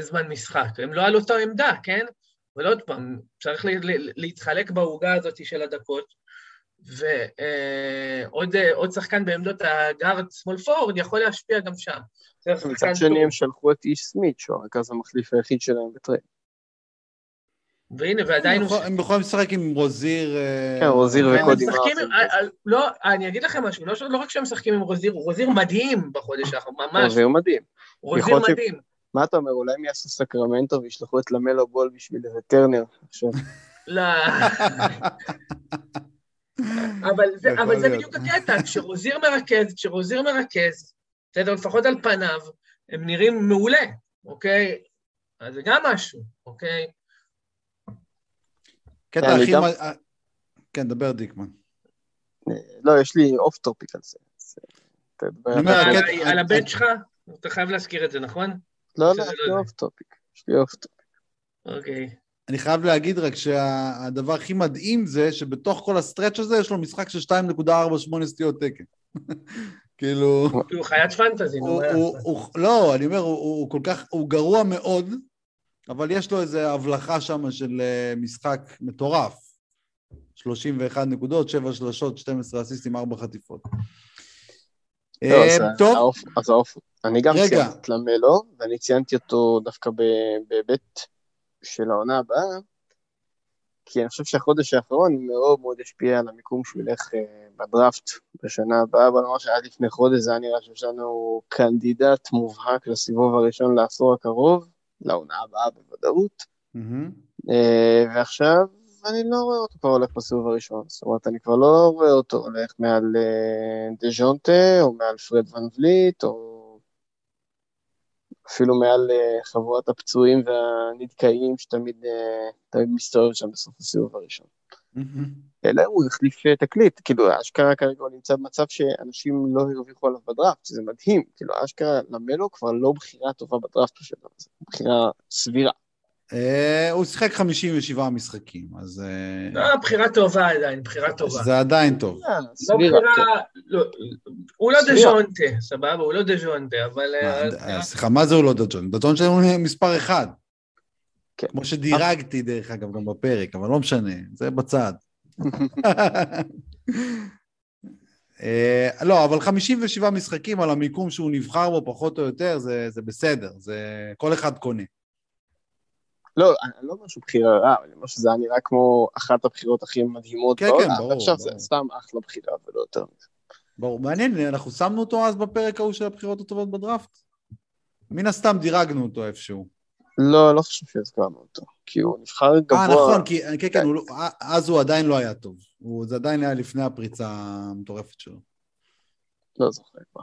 זמן משחק. הם לא על אותו עמדה, כן? אבל עוד פעם, צריך להתחלק בעוגה הזאת של הדקות, ועוד אה, שחקן בעמדות ה guard small forward יכול להשפיע גם שם. מצד שני הם שלחו את איש סמית, שהוא הרכז המחליף היחיד שלהם ב trade. והנה, ועדיין הם הוא... יכול- הם יכולים לשחק עם רוזיר... אה, כן, רוזיר וקודי. אה, אה, לא, אני אגיד לכם משהו, לא לא רק שהם משחקים עם רוזיר, הוא רוזיר מדהים בחודש האחרון, ממש. רוזיר מדהים. רוזיר מדהים. מה אתה אומר, אולי הם יעשו סקרמנטו וישלחו את למלו בול בשביל איזה טרנר עכשיו. לא. אבל זה. בדיוק הקטע, כשרוזיר מרכז, כשרוזיר מרכז, בסדר, לפחות על פניו, הם נראים מעולה, אוקיי? אז זה גם משהו, אוקיי? קטע הכי... גם- אה, כן, דבר דיקמן. לא, יש לי אוף טופיק על זה. אה, על אומר, זה. על הקטע- ה- על הבט שלך? אתה חייב להזכיר את זה, נכון? לא, לא, שזה יש לא לי. אוף טופיק. יש לי אוף טופיק. אוקיי. אני חייב להגיד רק שהדבר הכי מדהים זה שבתוך כל הסטרץ' הזה יש לו משחק של 2.48 סטיות תקן. כאילו... כי הוא חיית פנטזי, נו, לא, אני אומר, הוא כל כך, הוא גרוע מאוד, אבל יש לו איזו הבלחה שם של אה, משחק מטורף. 31 נקודות, 7 שלשות, 12 אסיסטים, 4 חטיפות. לא, אה, אז ה- טוב, אז האוף, אני גם. ציינתי את למלו, ואני ציינתי אותו דווקא בהיבט של העונה הבאה, כי אני חושב שהחודש האחרון מאוד מאוד השפיע על המיקום שהוא ילך אה, בדראפט בשנה הבאה, בוא נאמר שעד לפני חודש זה היה נראה שיש לנו קנדידט מובהק לסיבוב הראשון לעשור הקרוב, לעונה הבאה בוודאות. אה, ועכשיו אני לא רואה אותו כבר הולך בסיבוב הראשון, זאת אומרת, אני כבר לא רואה אותו הולך מעל אה, דז'ונטה, או מעל פרד ואן וליט, או אפילו מעל אה, חבורת הפצועים והנדכאים שתמיד תמיד מסתובב שם בסוף הסיבוב הראשון. אלא הוא החליף אה, תקליט, כאילו, אשכרה כרגע הוא נמצא במצב שאנשים לא הרוויחו עליו בדראפט, שזה מדהים, כאילו, אשכרה למלו כבר לא בחירה טובה בדראפט בשלב הזה, בחירה סבירה. אה, הוא שיחק 57 משחקים, אז אה, לא, בחירה טובה עדיין, בחירה טובה. זה עדיין טוב. לא סבירה, כן. בחירה, לא, הוא לא סבירה. דז'ונטה, סבבה? הוא לא דז'ונטה, אבל... אה, מה, אה, סליחה, מה זה הוא לא דג'ון? דג'ון שלנו הוא מספר אחד. כן. כמו שדירגתי, דרך אגב, גם בפרק, אבל לא משנה, זה בצד. אה, לא, אבל 57 משחקים על המיקום שהוא נבחר בו, פחות או יותר, זה, זה בסדר, זה כל אחד קונה. לא, אני לא אומר שהוא בחירה רעה, אני אומר שזה היה נראה כמו אחת הבחירות הכי מדהימות כן, בעולם, כן, ברור, ועכשיו זה ברור. סתם אחלה בחירה ולא יותר מזה. ברור, מעניין, אנחנו שמנו אותו אז בפרק ההוא של הבחירות הטובות בדראפט? מן הסתם דירגנו אותו איפשהו. לא, לא חושב שהזכרנו אותו, כי הוא נבחר גבוה. אה, נכון, כי, כן, כן, הוא, לא- אז הוא עדיין לא היה טוב. הוא, זה עדיין היה לפני הפריצה המטורפת שלו. לא זוכר כבר.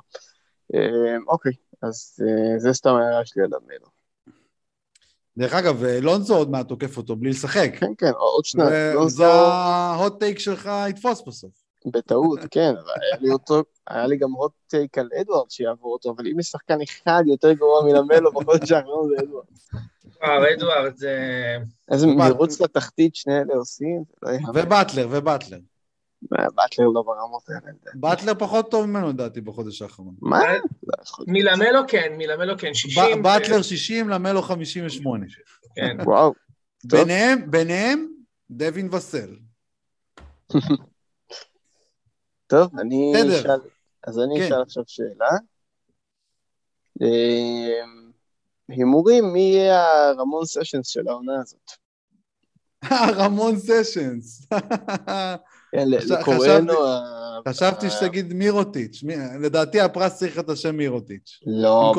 אה, אוקיי, אז אה, זה סתם הערה שלי על המלו. דרך אגב, לונזו עוד מעט תוקף אותו בלי לשחק. כן, כן, עוד שניים. לא וזה זו ההוט טייק שלך יתפוס בסוף. בטעות, כן, אבל היה לי אותו, היה לי גם הוט טייק על אדוארד שיעבור אותו, אבל אם יש שחקן אחד יותר גרוע מלמלו בחודש האחרון זה אדוארד. וואו, אדוארד, זה... איזה מרוץ לתחתית שני אלה עושים, לא. ובטלר, ובטלר. באטלר לא ברמות האלה. באטלר פחות טוב ממנו, לדעתי, בחודש האחרון. מה? לא יכול להיות. מלמלו כן, מלמלו כן, 60. ב- באטלר 60, למלו 58. כן. וואו. ביניהם, ביניהם, דווין וסל. טוב, אני. אשאל, אז אני כן. אשאל עכשיו שאלה. אה, הימורים, מי יהיה הרמון סשנס של העונה הזאת? רמון סשנס. כן, לקוראנו... חשבתי- שתגיד מירוטיץ'. מי- לדעתי הפרס צריך את השם מירוטיץ'. לא,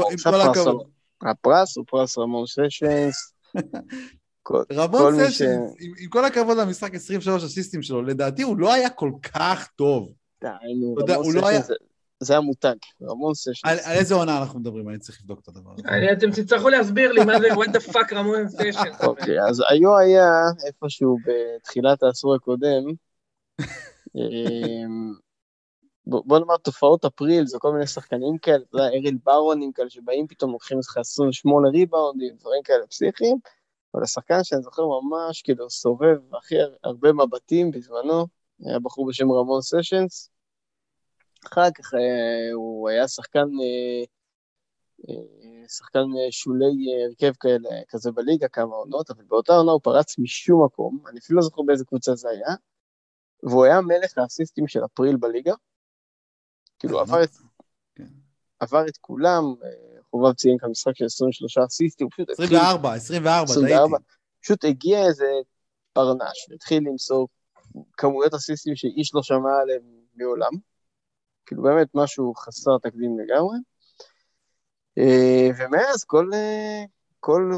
הפרס הוא פרס רמון סשנס. רמון סשנס, עם כל הכבוד למשחק 23 אסיסטים שלו, לדעתי הוא לא היה כל כך טוב. די, נו, אתה יודע, רמון הוא לא זה- המותג, רמון סשנס. על איזה עונה אנחנו מדברים? אני צריך לבדוק את הדבר הזה. אתם תצטרכו להסביר לי מה זה what the fuck רמון סשן. אוקיי, אז היו היה איפשהו בתחילת העשור הקודם, אמ, בוא בוא נאמר תופעות אפריל, זה כל מיני שחקנים כאלה, אתה יודע, אריל ברונים כאלה שבאים פתאום לוקחים לך 28 ריבאונדים, דברים כאלה פסיכיים, אבל השחקן שאני זוכר ממש כאילו סובב הכי הרבה מבטים בזמנו, היה בחור בשם רמון סשנס, אחר כך אה, הוא היה שחקן, אה, אה, שחקן שולי הרכב כאלה, כזה בליגה כמה עונות, אבל באותה עונה הוא פרץ משום מקום, אני אפילו לא זוכר באיזה קבוצה זה היה, והוא היה מלך האסיסטים של אפריל בליגה, כאילו עבר את, כן. עבר את כולם, חובב ציין כאן משחק של 23 אסיסטים, הוא פשוט התחיל 24, 24, 24, טעיתי. פשוט הגיע איזה פרנש, והתחיל למסור כמויות אסיסטים שאיש לא שמע עליהם מעולם. כאילו באמת משהו חסר תקדים לגמרי. אה, ומאז כל, אה, כל,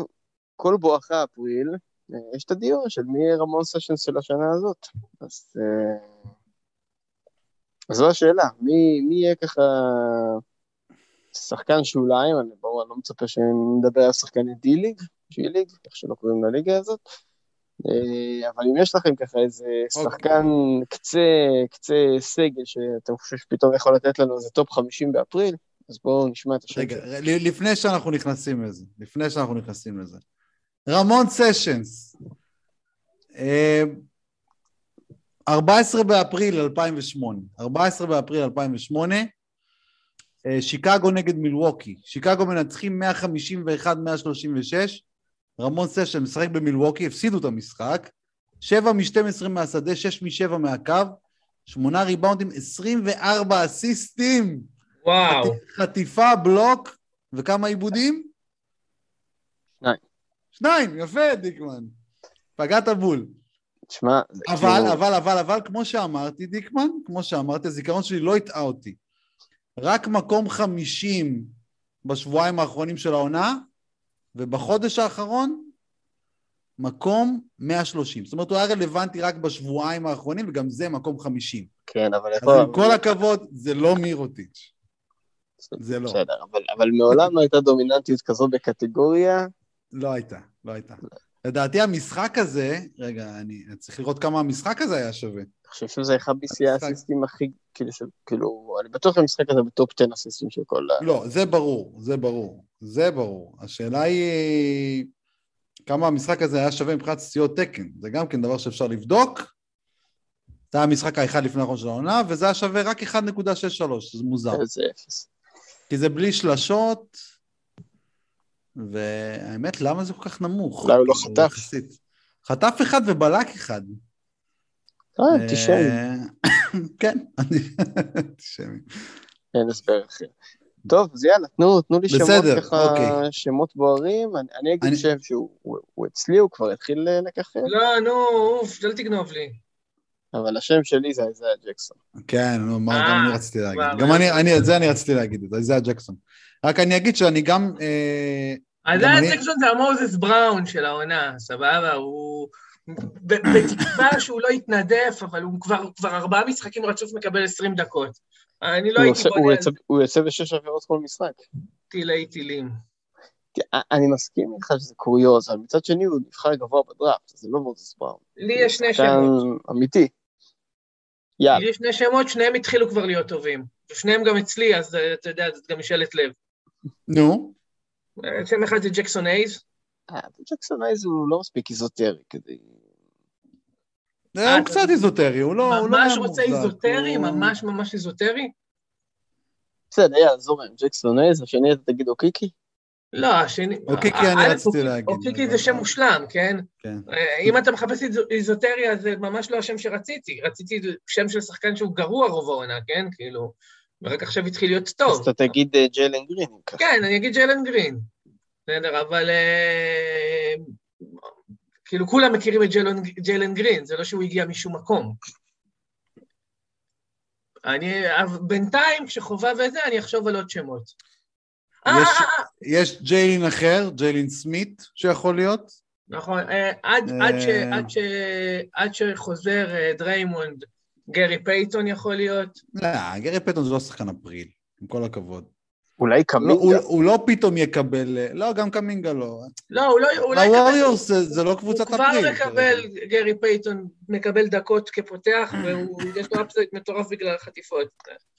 כל בואכה אפריל, אה, יש את הדיון של מי יהיה רמון סשנס של השנה הזאת. אז, אז זו השאלה, מי, מי יהיה ככה שחקן שוליים, אני ברור, אני לא מצפה שנדבר על שחקני D-League, G-League, איך שלא קוראים לליגה הזאת, אבל אם יש לכם ככה איזה אוקיי. שחקן קצה, קצה סגל שאתם חושבים שפתאום יכול לתת לנו איזה top 50 באפריל, אז בואו נשמע את השם רגע, לפני שאנחנו נכנסים לזה, לפני שאנחנו נכנסים לזה. רמון סשנס, אה, 14 באפריל 2008, 14 באפריל 2008, אה, שיקגו נגד מילווקי. שיקגו מנצחים 151-136, רמון סשן משחק במילווקי, הפסידו את המשחק, 7 מ-12 מהשדה, 6 מ-7 מהקו, 8 ריבאונדים, 24 אסיסטים. וואו. חטיפה, בלוק, וכמה עיבודים? שניים. שניים, יפה, דיקמן. פגעת בול. תשמע, זה אבל, כאילו- אבל, אבל, אבל, כמו שאמרתי, דיקמן, כמו שאמרתי, הזיכרון שלי לא הטעה אותי. רק מקום חמישים בשבועיים האחרונים של העונה, ובחודש האחרון, מקום 130. זאת אומרת, הוא היה רלוונטי רק בשבועיים האחרונים, וגם זה מקום חמישים. כן, אבל אז יכול... עם כל הכבוד, זה לא מירוטיץ'. זה לא. בסדר, אבל, אבל מעולם לא הייתה דומיננטיות כזו בקטגוריה. לא הייתה, לא הייתה. לדעתי המשחק הזה, רגע, אני צריך לראות כמה המשחק הזה היה שווה. אני חושב שזה אחד המשחק. האסיסטים הכי, כאילו, כאילו, אני בטוח שהמשחק הזה בטופ 10 אסיסטים של כל ה... לא, זה ברור, זה ברור, זה ברור. השאלה היא כמה המשחק הזה היה שווה מבחינת סטיות תקן. זה גם כן דבר שאפשר לבדוק. זה היה המשחק האחד לפני האחרון של העונה, וזה היה שווה רק 1.63, זה מוזר. איזה אפס. כי זה בלי שלשות, והאמת, למה זה כל כך נמוך? אולי הוא לא כאילו, חטף. חטף אחד ובלק אחד. אה, אנטישמי, אה, כן, אני- אנטישמי. אין הסבר אחר. טוב, אז יאללה, תנו, תנו לי שמות בסדר, ככה, אוקיי. שמות בוערים. אני, אני אגיד אני- שם שהוא הוא, הוא אצלי, הוא כבר התחיל אה, לככב, לא, נו, אוף, אל תגנוב לי. אבל השם שלי זה איזיה ג'קסון. כן, נו, מה אה, גם אני רציתי להגיד. גם אני? אני, את זה אני רציתי להגיד, את זה היה ג'קסון. רק אני אגיד שאני גם... אה, אז גם זה אני- ג'קסון זה המוזס בראון של העונה, סבבה? הוא... בתקווה שהוא לא יתנדף, אבל הוא כבר, כבר ארבעה משחקים רצוף מקבל 20 דקות. אני לא הייתי בונה הוא יוצא בשש עבירות כל משחק. טילי טילים. אני מסכים איתך שזה קוריוז, אבל מצד שני הוא נבחר גבוה בדראפט, זה לא מוזס בראון. לי יש שני שמות. אמיתי. יאללה, לי יש שני שמות, שניהם התחילו כבר להיות טובים. ושניהם גם אצלי, אז אה, אתה יודע, זאת גם משאלת לב. נו, אה, שם אחד זה ג'קסון אייז. אה, ג'קסון אייז הוא לא מספיק איזוטרי כדי... אה, אה, הוא קצת איזוטרי, הוא לא... לא ממש רוצה איזוטרי, ממש ממש איזוטרי? בסדר, יאללה, זורם, ג'קסון אייז, השני אתה תגיד אוקיקי? לא, השני... אוקיקי אה, אני רציתי להגיד, אוקיקי זה שם מושלם, כן? כן. אה, אם אתה מחפש איז- איזוטריה, זה ממש לא השם שרציתי. רציתי שם של שחקן שהוא גרוע רוב העונה, כן? כאילו, ורק עכשיו התחיל להיות אז טוב. אתה תגיד אה, ג'יילן גרין. כן, אני אגיד ג'לן גרין. בסדר, אבל... אה, כאילו, כולם מכירים את ג'לן- ג'לן גרין, זה לא שהוא הגיע משום מקום. אני, בינתיים, כשחובה וזה, אני אחשוב על עוד שמות. אה, יש- אה, יש ג'יילין אחר, ג'יילין סמית, שיכול להיות. נכון, עד. עד, ש, עד, ש, עד שחוזר דריימונד, גרי פייתון יכול להיות. לא, גרי פטון זה לא שחקן אפריל, עם כל הכבוד. אולי לא, הוא, קמינגה? הוא לא פתאום יקבל... לא, גם קמינגה לא. לא, הוא לא, הוא לא. הווריורס זה, זה לא קבוצת הוא אפריל. כבר מקבל, גרי פייתון מקבל דקות כפותח, ויש לו אפסייט מטורף בגלל החטיפות.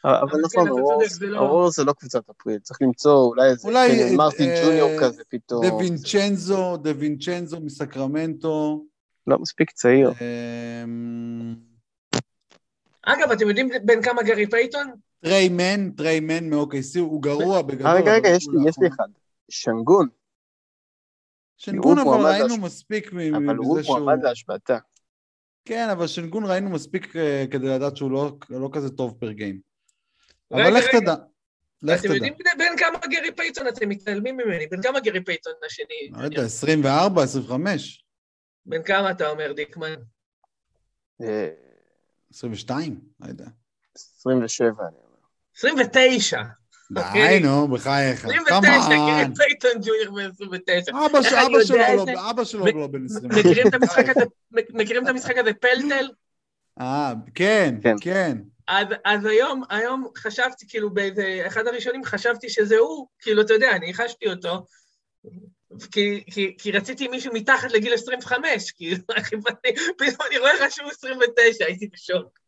אבל אבל נכון, כן, זה לא- הוורס זה לא קבוצת אפריל, צריך למצוא אולי איזה אולי, קנן מרטין אה, ג'וניור כזה פתאום. דה וינצ'נזו, דה וינצ'נזו מסקרמנטו. לא מספיק צעיר. אמ, אגב, אתם יודעים בין כמה גרי פייתון? טריימן, טריימן מ-OKC, הוא גרוע בגדול. אה, רגע, אבל רגע, הוא יש לי- יש לי נכון. אחד. שנגון, שנגון אבל ראינו מספיק מ- אבל הוא מזה שהוא... מועמד להשבתה. כן, אבל שנגון ראינו מספיק אה, כדי לדעת שהוא לא, לא כזה טוב per game. אבל לך. תדע. לך אתם תדע. יודעים בין כמה גרי פייתון? אתם מתעלמים ממני. בין כמה גרי פייתון השני? לא יודע, 24, 25. בן כמה אתה אומר, דיקמן? אה, 22? לא יודע. 27, אני. 29. די, אוקיי. נו, בחייך. 29, כמובן. קירי פייתון ג'וניור בן 29. אבא שלו לא- לא בן 20. מכירים את המשחק הזה, פלטל? אה, כן, כן. כן. אז, אז היום, היום חשבתי, כאילו, באיזה, אחד הראשונים חשבתי שזה הוא, כאילו, אתה יודע, אני ניחשתי אותו, כי, כי, כי רציתי מישהו מתחת לגיל 25, כאילו, פתאום אני רואה רשום 29, הייתי בשוק.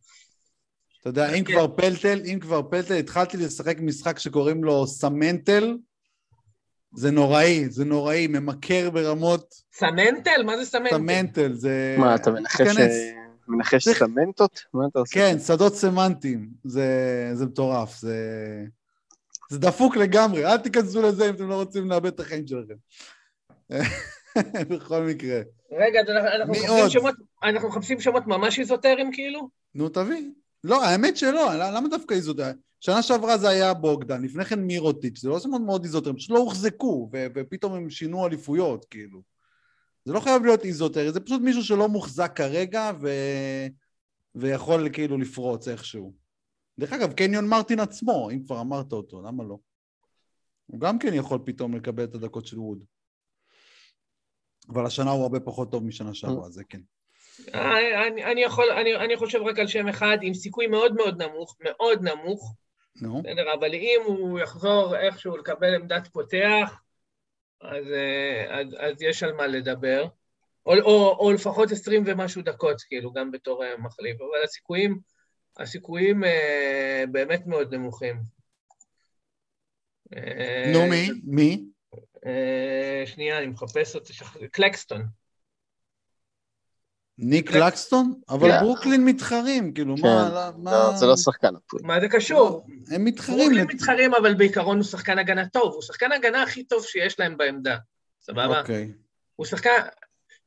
אתה יודע, אם כן. כבר פלטל, אם כבר פלטל, התחלתי לשחק משחק שקוראים לו סמנטל. זה נוראי, זה נוראי, ממכר ברמות סמנטל? מה זה סמנטל? סמנטל, זה... מה, אתה מנחש. אה, מנחש סמנטות? מה אתה עושה? כן, שדות סמנטיים, זה, זה מטורף, זה... זה דפוק לגמרי, אל תיכנסו לזה אם אתם לא רוצים לאבד את החיים שלכם. בכל מקרה. רגע, מחפשים? שמות, אנחנו מחפשים שמות ממש איזוטריים, כאילו? נו, תביא. לא, האמת שלא, למה דווקא איזוטר? שנה שעברה זה היה בוגדן, לפני כן מירוטיץ', זה לא שמות מאוד איזוטריים, פשוט לא הוחזקו, ו- ופתאום הם שינו אליפויות, כאילו. זה לא חייב להיות איזוטרי, זה פשוט מישהו שלא מוחזק כרגע, ו... ויכול כאילו לפרוץ איכשהו. דרך אגב, קניון מרטין עצמו, אם כבר אמרת אותו, למה לא? הוא גם כן יכול פתאום לקבל את הדקות של ווד. אבל השנה הוא הרבה פחות טוב משנה שעברה, זה כן. אה, אני, אני, יכול, אני, אני חושב רק על שם אחד עם סיכוי מאוד מאוד נמוך, מאוד נמוך, נו, בסדר, אבל אם הוא יחזור איכשהו לקבל עמדת פותח, אז, אה, אז, אז יש על מה לדבר. או, או, או לפחות עשרים ומשהו דקות, כאילו, גם בתור אה, מחליף. אבל הסיכויים, הסיכויים אה, באמת מאוד נמוכים. נו, מי? מי? שנייה, אני מחפש אותי, שכ- קלקסטון. ניק לקסטון? אבל כן. ברוקלין מתחרים, כאילו, כן, מה... לא-. לא, זה לא שחקן הפרי. מה זה קשור? הם מתחרים. ברוקלין מתחרים, אבל בעיקרון הוא שחקן הגנה טוב, הוא שחקן הגנה הכי טוב שיש להם בעמדה, סבבה? אוקיי. הוא שחקן...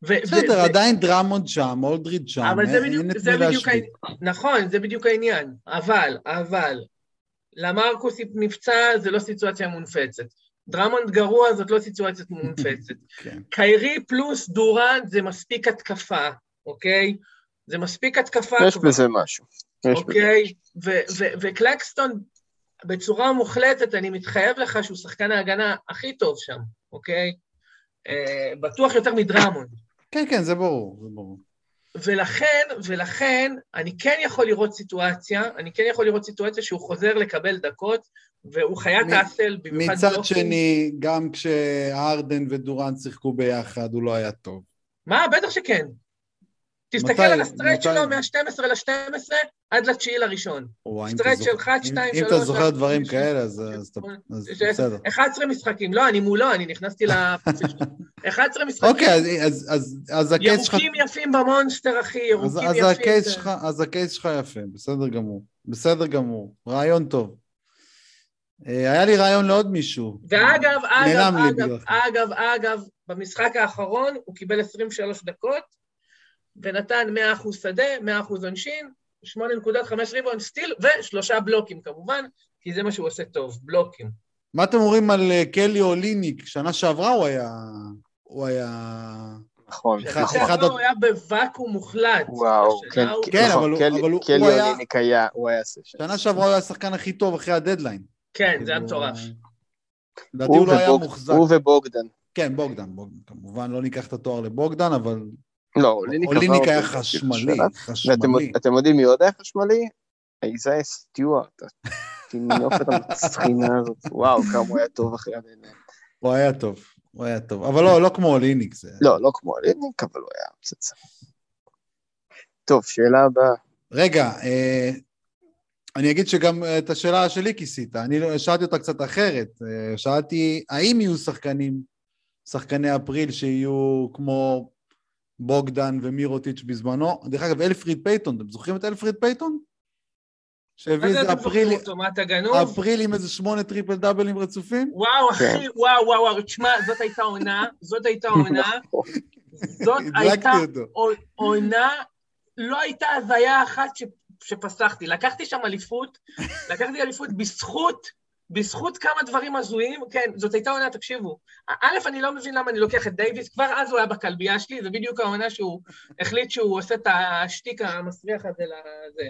בסדר, עדיין דרמונד שם, אולדריד שם, אבל זה אין- בדיוק, את זה מי. העניין, נכון, זה בדיוק העניין, אבל, אבל, למרקוס נפצע זה לא סיטואציה מונפצת. דרמונד גרוע זאת לא סיטואציה מונפצת. כן. קיירי פלוס דורנט זה מספיק התקפה, אוקיי? זה מספיק התקפה יש כבר. בזה משהו. יש. אוקיי? ו- ו- וקלקסטון, בצורה מוחלטת, אני מתחייב לך שהוא שחקן ההגנה הכי טוב שם, אוקיי? אה, בטוח יותר מדרמונד. כן, כן, זה ברור, זה ברור. ולכן, ולכן, אני כן יכול לראות סיטואציה, אני כן יכול לראות סיטואציה שהוא חוזר לקבל דקות, והוא חיית מ- האסל, במיוחד מצד בלוקים. שני, גם כשהרדן ודורנט שיחקו ביחד, הוא לא היה טוב. מה? בטח שכן. תסתכל מתי- על הסטרייט מתי- שלו מה-12 ל-12 עד לתשיעי לראשון. אם סטרייט זוכר- של 1, אם- 2, אם 3... אתה זוכר דברים כאלה, אז בסדר. 11 משחקים, לא, אני מולו, אני נכנסתי לפרופיל שלו. 11 משחקים. אוקיי, אז- הקייס שלך... ירוקים יפים במונסטר, אחי, ירוקים יפים. אז הקייס שלך יפה, בסדר גמור. בסדר גמור, רעיון טוב. אה, היה לי רעיון לעוד מישהו. ואגב, אגב, אגב. אגב, אגב, במשחק האחרון הוא קיבל 23 דקות, ונתן 100% שדה, 100% עונשין, 8.5 ריבון סטיל, ושלושה בלוקים כמובן, כי זה מה שהוא עושה טוב, בלוקים. מה אתם אומרים על אה, קלי אוליניק? שנה שעברה הוא היה... הוא היה... נכון, נכון. אחד- הוא היה בוואקום מוחלט. וואו, כן, כן, נכון, אבל הוא- אבל הוא- קלי הוא היה- אוליניק היה, הוא היה סשן. שנה שעברה הוא היה השחקן הכי טוב אחרי הדדליין. כן, זה היה כאילו, מטורף. לדעתי הוא לא היה מוחזק. הוא ובוגדן. כן, בוגדן, בוגדן. כמובן לא ניקח את התואר לבוגדן, אבל לא, אוליניק אוליניק היה חשמלי. ואתם חשמלי. אתם יודעים מי עוד היה חשמלי? איזאי סטיוארט. התינופת המצחינה הזאת. וואו, כמה הוא היה טוב אחרי הדדליין. הוא היה טוב, הוא היה טוב. אבל לא, לא כמו אוליניק זה. לא, לא כמו אוליניק, אבל הוא היה פצצה. טוב, שאלה הבאה. רגע, אה, אני אגיד שגם אה, את השאלה שלי כיסית. אני לא- שאלתי אותה קצת אחרת. אה, שאלתי, האם יהיו שחקנים, שחקני אפריל שיהיו כמו בוגדן ומירוטיץ' בזמנו? דרך אגב, אלפריד פייתון, אתם זוכרים את אלפריד פייתון? שהביא איזה אפריל? אפריל עם איזה שמונה טריפל דאבלים רצופים? וואו, כן. אחי, וואו, וואו, וואו, תשמע, זאת הייתה עונה, זאת הייתה עונה, זאת הייתה. עונה, לא הייתה הזיה אחת ש- שפסחתי. לקחתי שם אליפות, לקחתי אליפות בזכות בזכות כמה דברים הזויים, כן, זאת הייתה עונה, תקשיבו. א', אני לא מבין למה אני לוקח את דייוויס, כבר אז הוא היה בכלבייה שלי, זה בדיוק העונה שהוא החליט שהוא עושה את השטיק המסריח הזה לזה,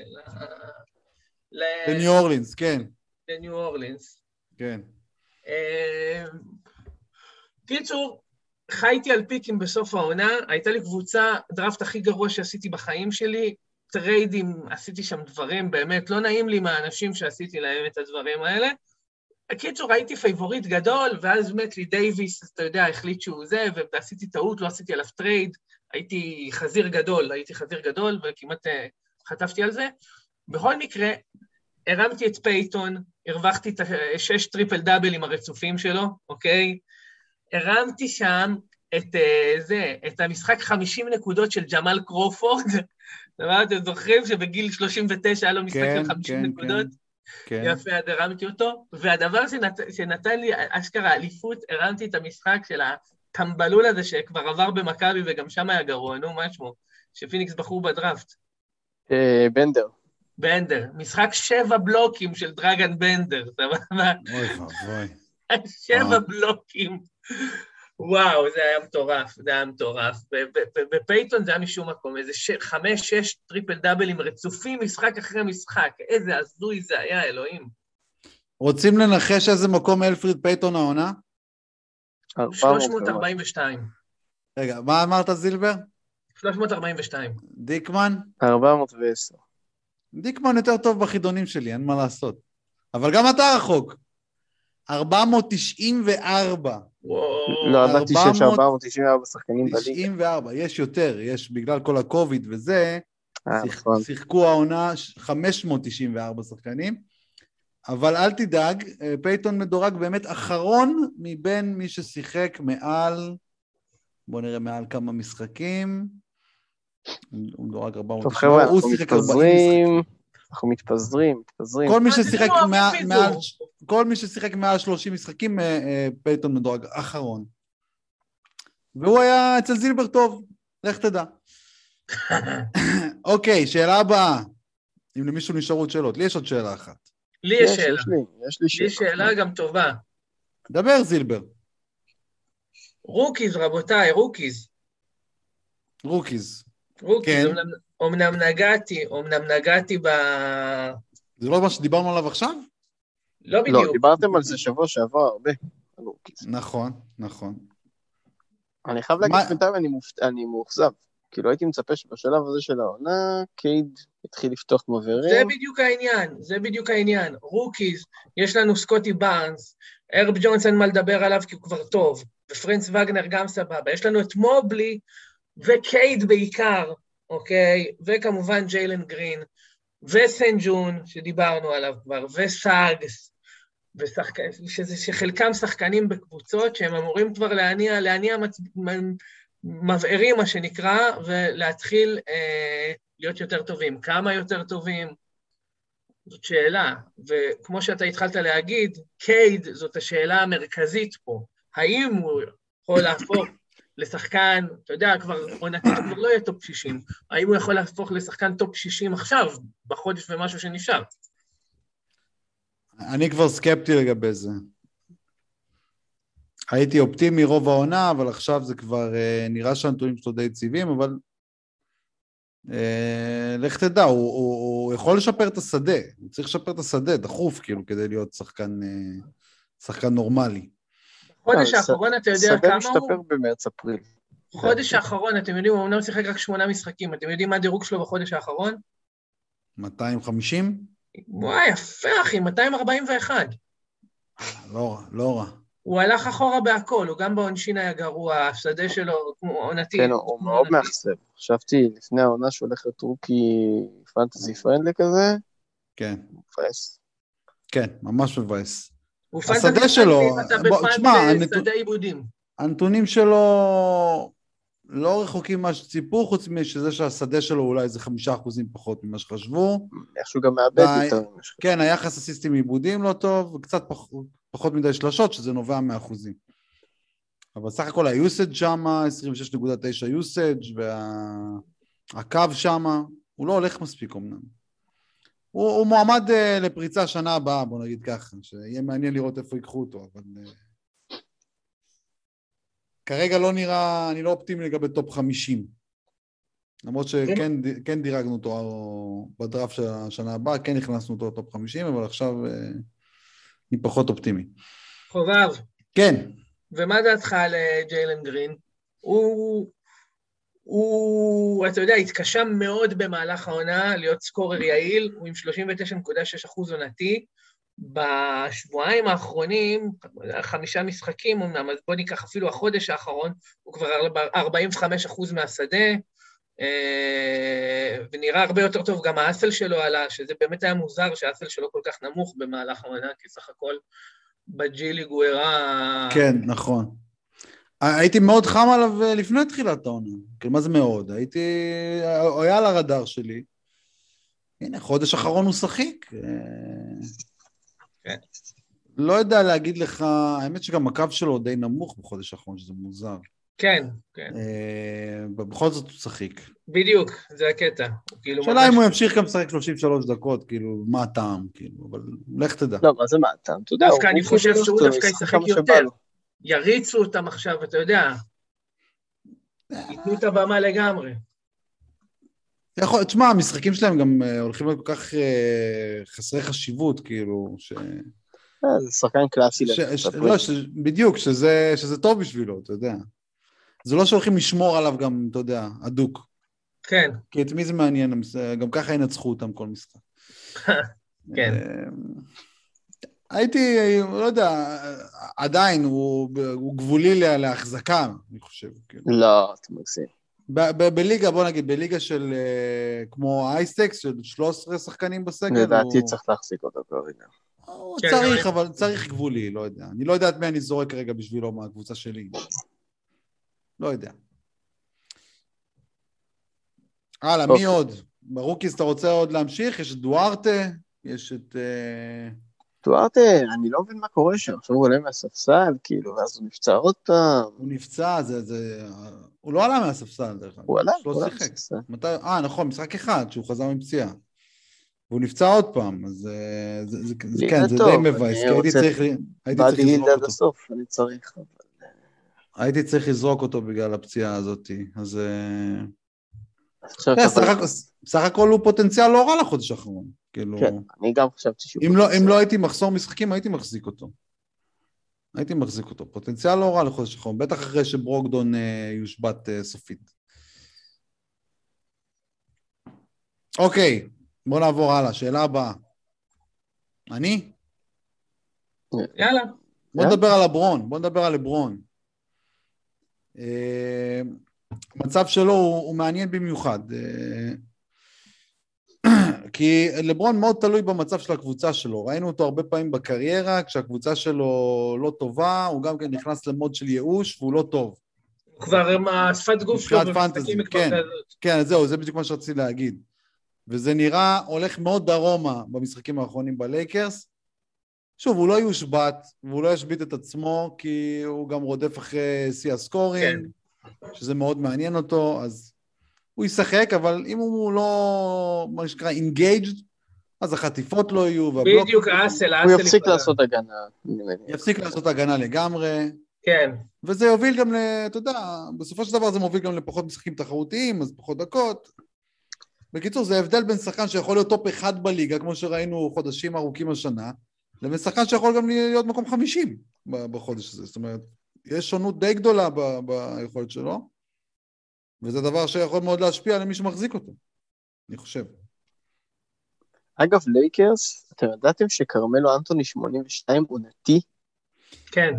ל... לניו אורלינס, כן. לניו אורלינס. כן. אה, קיצור, חייתי על pick ים בסוף העונה, הייתה לי קבוצה, דראפט הכי גרוע שעשיתי בחיים שלי, trade ים, עשיתי שם דברים, באמת, לא נעים לי מהאנשים שעשיתי להם את הדברים האלה. בקיצור, הייתי פייבוריט גדול, ואז מת לי דייוויס, אתה יודע, החליט שהוא זה, ועשיתי טעות, לא עשיתי עליו trade, הייתי חזיר גדול, הייתי חזיר גדול, וכמעט uh, חטפתי על זה. בכל מקרה, הרמתי את פייתון, הרווחתי את השש טריפל דאבלים הרצופים שלו, אוקיי? הרמתי שם את uh, זה, את המשחק 50 נקודות של ג'מאל קרופורד. אתם זוכרים שבגיל 39 היה לו משחק כן, של 50 כן, נקודות? כן. יפה, אז הרמתי אותו. והדבר שנת, שנתן לי, אשכרה, אליפות, הרמתי את המשחק של הטמבלול הזה שכבר עבר במכבי וגם שם היה גרוע, נו, מה שמו? שפיניקס בחרו בדראפט. אה, בנדר. בנדר. משחק שבע בלוקים של דרגן בנדר, סבבה? אוי ואבוי. שבע אה. בלוקים. וואו, זה היה מטורף, זה היה מטורף. בפייתון זה היה משום מקום, איזה ש... חמש, שש טריפל דאבלים רצופים, משחק אחרי משחק. איזה הזוי זה היה, אלוהים. רוצים לנחש איזה מקום אלפריד פייתון העונה? 400 342. רגע, מה אמרת זילבר? 342. דיקמן? 410. דיקמן יותר טוב בחידונים שלי, אין מה לעשות. אבל גם אתה רחוק. 494. וואו. לא, ידעתי שיש 400 494 שחקנים בליגה. 94, יש יותר, יש בגלל כל הקוביד וזה, אה, נכון. שיחקו העונה ש- 594 שחקנים, אבל אל תדאג, אה, פייתון מדורג באמת אחרון מבין מי ששיחק מעל, בואו נראה מעל כמה משחקים, הוא מדורג 400, טוב חבר'ה, אנחנו שיחק 40 משחקים. מתפזרים, אנחנו מתפזרים, מתפזרים. כל מי ששיחק אוהבים מעל- כל מי ששיחק מעל 30 משחקים, אה, אה, פייתון מדורג אחרון. והוא היה אצל זילבר טוב, לך תדע. אוקיי, שאלה הבאה. אם למישהו נשארו עוד שאלות. לי יש עוד שאלה אחת. לי יש שאלה. יש לי, יש לי לי יש שאלה גם טובה. דבר, זילבר. rookies, רבותיי, rookies. rookies. rookies, כן. אומנם- אומנם נגעתי, אומנם נגעתי ב... זה לא מה שדיברנו עליו עכשיו? לא לא, בדיוק. דיברתם על זה שבוע שעבר הרבה. נכון, נכון. אני חייב מה- להגיד בינתיים אני מופ- אני מאוכזב. כאילו הייתי מצפה שבשלב הזה של העונה, קייד התחיל לפתוח את המבערים. בדיוק העניין, זה בדיוק העניין. rookies, יש לנו סקוטי בארנס, הרב ג'ונס אין מה לדבר עליו כי הוא כבר טוב, ופרנץ וגנר גם סבבה. יש לנו את מובלי וקייד בעיקר, אוקיי? וכמובן ג'יילן גרין, וסן ג'ון, שדיברנו עליו כבר, וסאגס, ושחק... שזה, שחלקם שחקנים בקבוצות שהם אמורים כבר להניע, להניע מצ... מבערים, מה שנקרא, ולהתחיל אה, להיות יותר טובים. כמה יותר טובים? זאת שאלה. וכמו שאתה התחלת להגיד, קייד זאת השאלה המרכזית פה. האם הוא יכול להפוך לשחקן, אתה יודע, כבר עונתית הוא כבר לא יהיה top 60, האם הוא יכול להפוך לשחקן top 60 עכשיו, בחודש ומשהו שנשאר? אני כבר סקפטי לגבי זה. הייתי אופטימי רוב העונה, אבל עכשיו זה כבר אה, נראה שהנתונים שלו די יציבים, אבל אה, לך תדע, הוא, הוא, הוא יכול לשפר את השדה, הוא צריך לשפר את השדה, דחוף כאילו, כדי להיות שחקן, אה, שחקן נורמלי. חודש אה, האחרון, אתה יודע שדה כמה משתפר הוא? במרץ-אפריל. חודש האחרון, אתם יודעים, הוא אמנם שיחק רק שמונה משחקים, אתם יודעים מה הדירוג שלו בחודש האחרון? 250? וואי, יפה, אחי, 241. לא רע, לא רע. הוא הלך אחורה בהכל, הוא גם בעונשין היה גרוע, השדה שלו כמו עונתי. כן, הוא מאוד. מאכזב. חשבתי לפני העונה שהוא הולך להיות רוקי פנטזי פרנדלי כזה, כן, מבאס. כן, ממש מבאס. הוא השדה פנטזי שלו, תשמע, עיבודים. הנתונים שלו לא רחוקים ממה שציפו, חוץ מזה שהשדה שלו אולי איזה חמישה אחוזים פחות ממה שחשבו. איכשהו גם מאבד. יותר. כן, היחס הסיסטים עיבודים לא טוב, וקצת פח, פחות מדי שלשות, שזה נובע מאחוזים. אבל סך הכל ה usage שמה, 26.9 usage, והקו שמה, הוא לא הולך מספיק אמנם. הוא, הוא מועמד uh, לפריצה שנה הבאה, בוא נגיד ככה, שיהיה מעניין לראות איפה ייקחו אותו, אבל... Uh, כרגע לא נראה, אני לא אופטימי לגבי top 50. למרות שכן כן דירגנו אותו בדראפט של השנה הבאה, כן הכנסנו אותו ל top 50, אבל עכשיו uh, אני פחות אופטימי. חובב. כן. ומה דעתך על ג'יילן גרין? הוא הוא, אתה יודע, התקשה מאוד במהלך העונה להיות סקורר יעיל, הוא עם 39.6 עונתי. בשבועיים האחרונים, חמישה משחקים אמנם, אז בוא ניקח אפילו החודש האחרון, הוא כבר 45 אחוז מהשדה, אה, ונראה הרבה יותר טוב, גם האסל שלו עלה, שזה באמת היה מוזר שהאסל שלו כל כך נמוך במהלך העונה, כי סך הכל בג'י ליג הוא הראה... כן, נכון. הייתי מאוד חם עליו אה, לפני תחילת העונה. כאילו, מה זה מאוד? הייתי... הוא היה על הרדאר שלי. הנה, חודש אחרון הוא שחיק. אה, כן. לא יודע להגיד לך, האמת שגם הקו שלו די נמוך בחודש האחרון, שזה מוזר. כן, כן. אה, בכל זאת הוא שחיק. בדיוק, זה הקטע. כאילו שאלה אם הוא ימשיך גם לשחק 33 דקות, כאילו, מה הטעם, כאילו, אבל לך תדע. לא, מה זה מה הטעם? אתה יודע, דווקא אני חושב שהוא דווקא ישחק יותר. יריצו אותם עכשיו, אתה יודע, ייתנו את הבמה לגמרי. יכול, תשמע, המשחקים שלהם גם אה, הולכים להיות כל כך uh, חסרי חשיבות, כאילו, ש... אה, זה שחקן קלאסי. לא, בדיוק, שזה, שזה טוב בשבילו, אתה יודע. זה לא שהולכים לשמור עליו גם, אתה יודע, הדוק. כן. כי את מי זה מעניין, גם ככה ינצחו אותם כל משחק. כן. הייתי, לא יודע, עדיין, הוא, הוא גבולי להחזקה, אני חושב. כאילו. לא, אתה מגזים. בליגה, בוא נגיד, בליגה של אה, כמו אייסטקס, של 13 שחקנים בסגל, לדעתי הוא... צריך להחזיק אותו כרגע. הוא כן, צריך, אבל צריך גבולי, לא יודע. אני לא יודע את מי אני זורק רגע בשבילו מהקבוצה שלי. לא יודע. הלאה, מי עוד? ברוקיס אתה רוצה עוד להמשיך? יש את דוארטה, יש את... Uh... דוארטה, אני לא מבין מה קורה שם, עכשיו הוא עולה מהספסל, כאילו, ואז הוא נפצע עוד פעם. הוא נפצע, זה, זה... הוא לא עלה מהספסל, דרך אגב. הוא עלה, הוא עלה מהספסל. אה, נכון, משחק אחד, שהוא חזר מפציעה. והוא נפצע עוד פעם, אז זה, זה, זה, זה כן, זה די מבאס, כי הייתי צריך, הייתי צריך לזרוק אותו. הסוף, אני צריך, אבל... אה, הייתי צריך לזרוק אותו בגלל הפציעה הזאת, אז... בסך הכל הוא פוטנציאל לא רע לחודש האחרון. כאילו... כן, אני גם חשבתי שהוא... אם לא, אם לא הייתי מחסור משחקים, הייתי מחזיק אותו. הייתי מחזיק אותו. פוטנציאל לא רע לחודש האחרון, בטח אחרי שברוקדון אה, יושבת אה, סופית. אוקיי, בוא נעבור הלאה. שאלה הבאה. אני? יאללה. בוא נדבר על הברון, בוא נדבר על לברון. אה, המצב שלו הוא, הוא מעניין במיוחד. כי לברון מאוד תלוי במצב של הקבוצה שלו. ראינו אותו הרבה פעמים בקריירה, כשהקבוצה שלו לא טובה, הוא גם כן נכנס למוד של ייאוש והוא לא טוב. כבר עם השפת גוף שלו במשחקים כן, כן, זהו, זה בדיוק מה שרציתי להגיד. וזה נראה הולך מאוד דרומה במשחקים האחרונים בלייקרס. שוב, הוא לא יושבת, והוא לא ישבית את עצמו, כי הוא גם רודף אחרי שיא ה scoring, כן. שזה מאוד מעניין אותו, אז הוא ישחק, אבל אם הוא לא, מה שנקרא, engaged, אז החטיפות לא יהיו, והבלוק... בדיוק, hustle, hustle... הוא יפסיק לעשות הגנה. יפסיק לעשות הגנה לגמרי. כן. וזה יוביל גם ל... אתה יודע, בסופו של דבר זה מוביל גם לפחות משחקים תחרותיים, אז פחות דקות. בקיצור, זה הבדל בין שחקן שיכול להיות top אחד בליגה, כמו שראינו חודשים ארוכים השנה, לבין שחקן שיכול גם להיות מקום חמישים בחודש הזה. זאת אומרת, יש שונות די גדולה ביכולת שלו. וזה דבר שיכול מאוד להשפיע על מי שמחזיק אותו, אני חושב. אגב, לייקרס, אתם ידעתם שכרמלו אנטוני 82 עונתי? כן.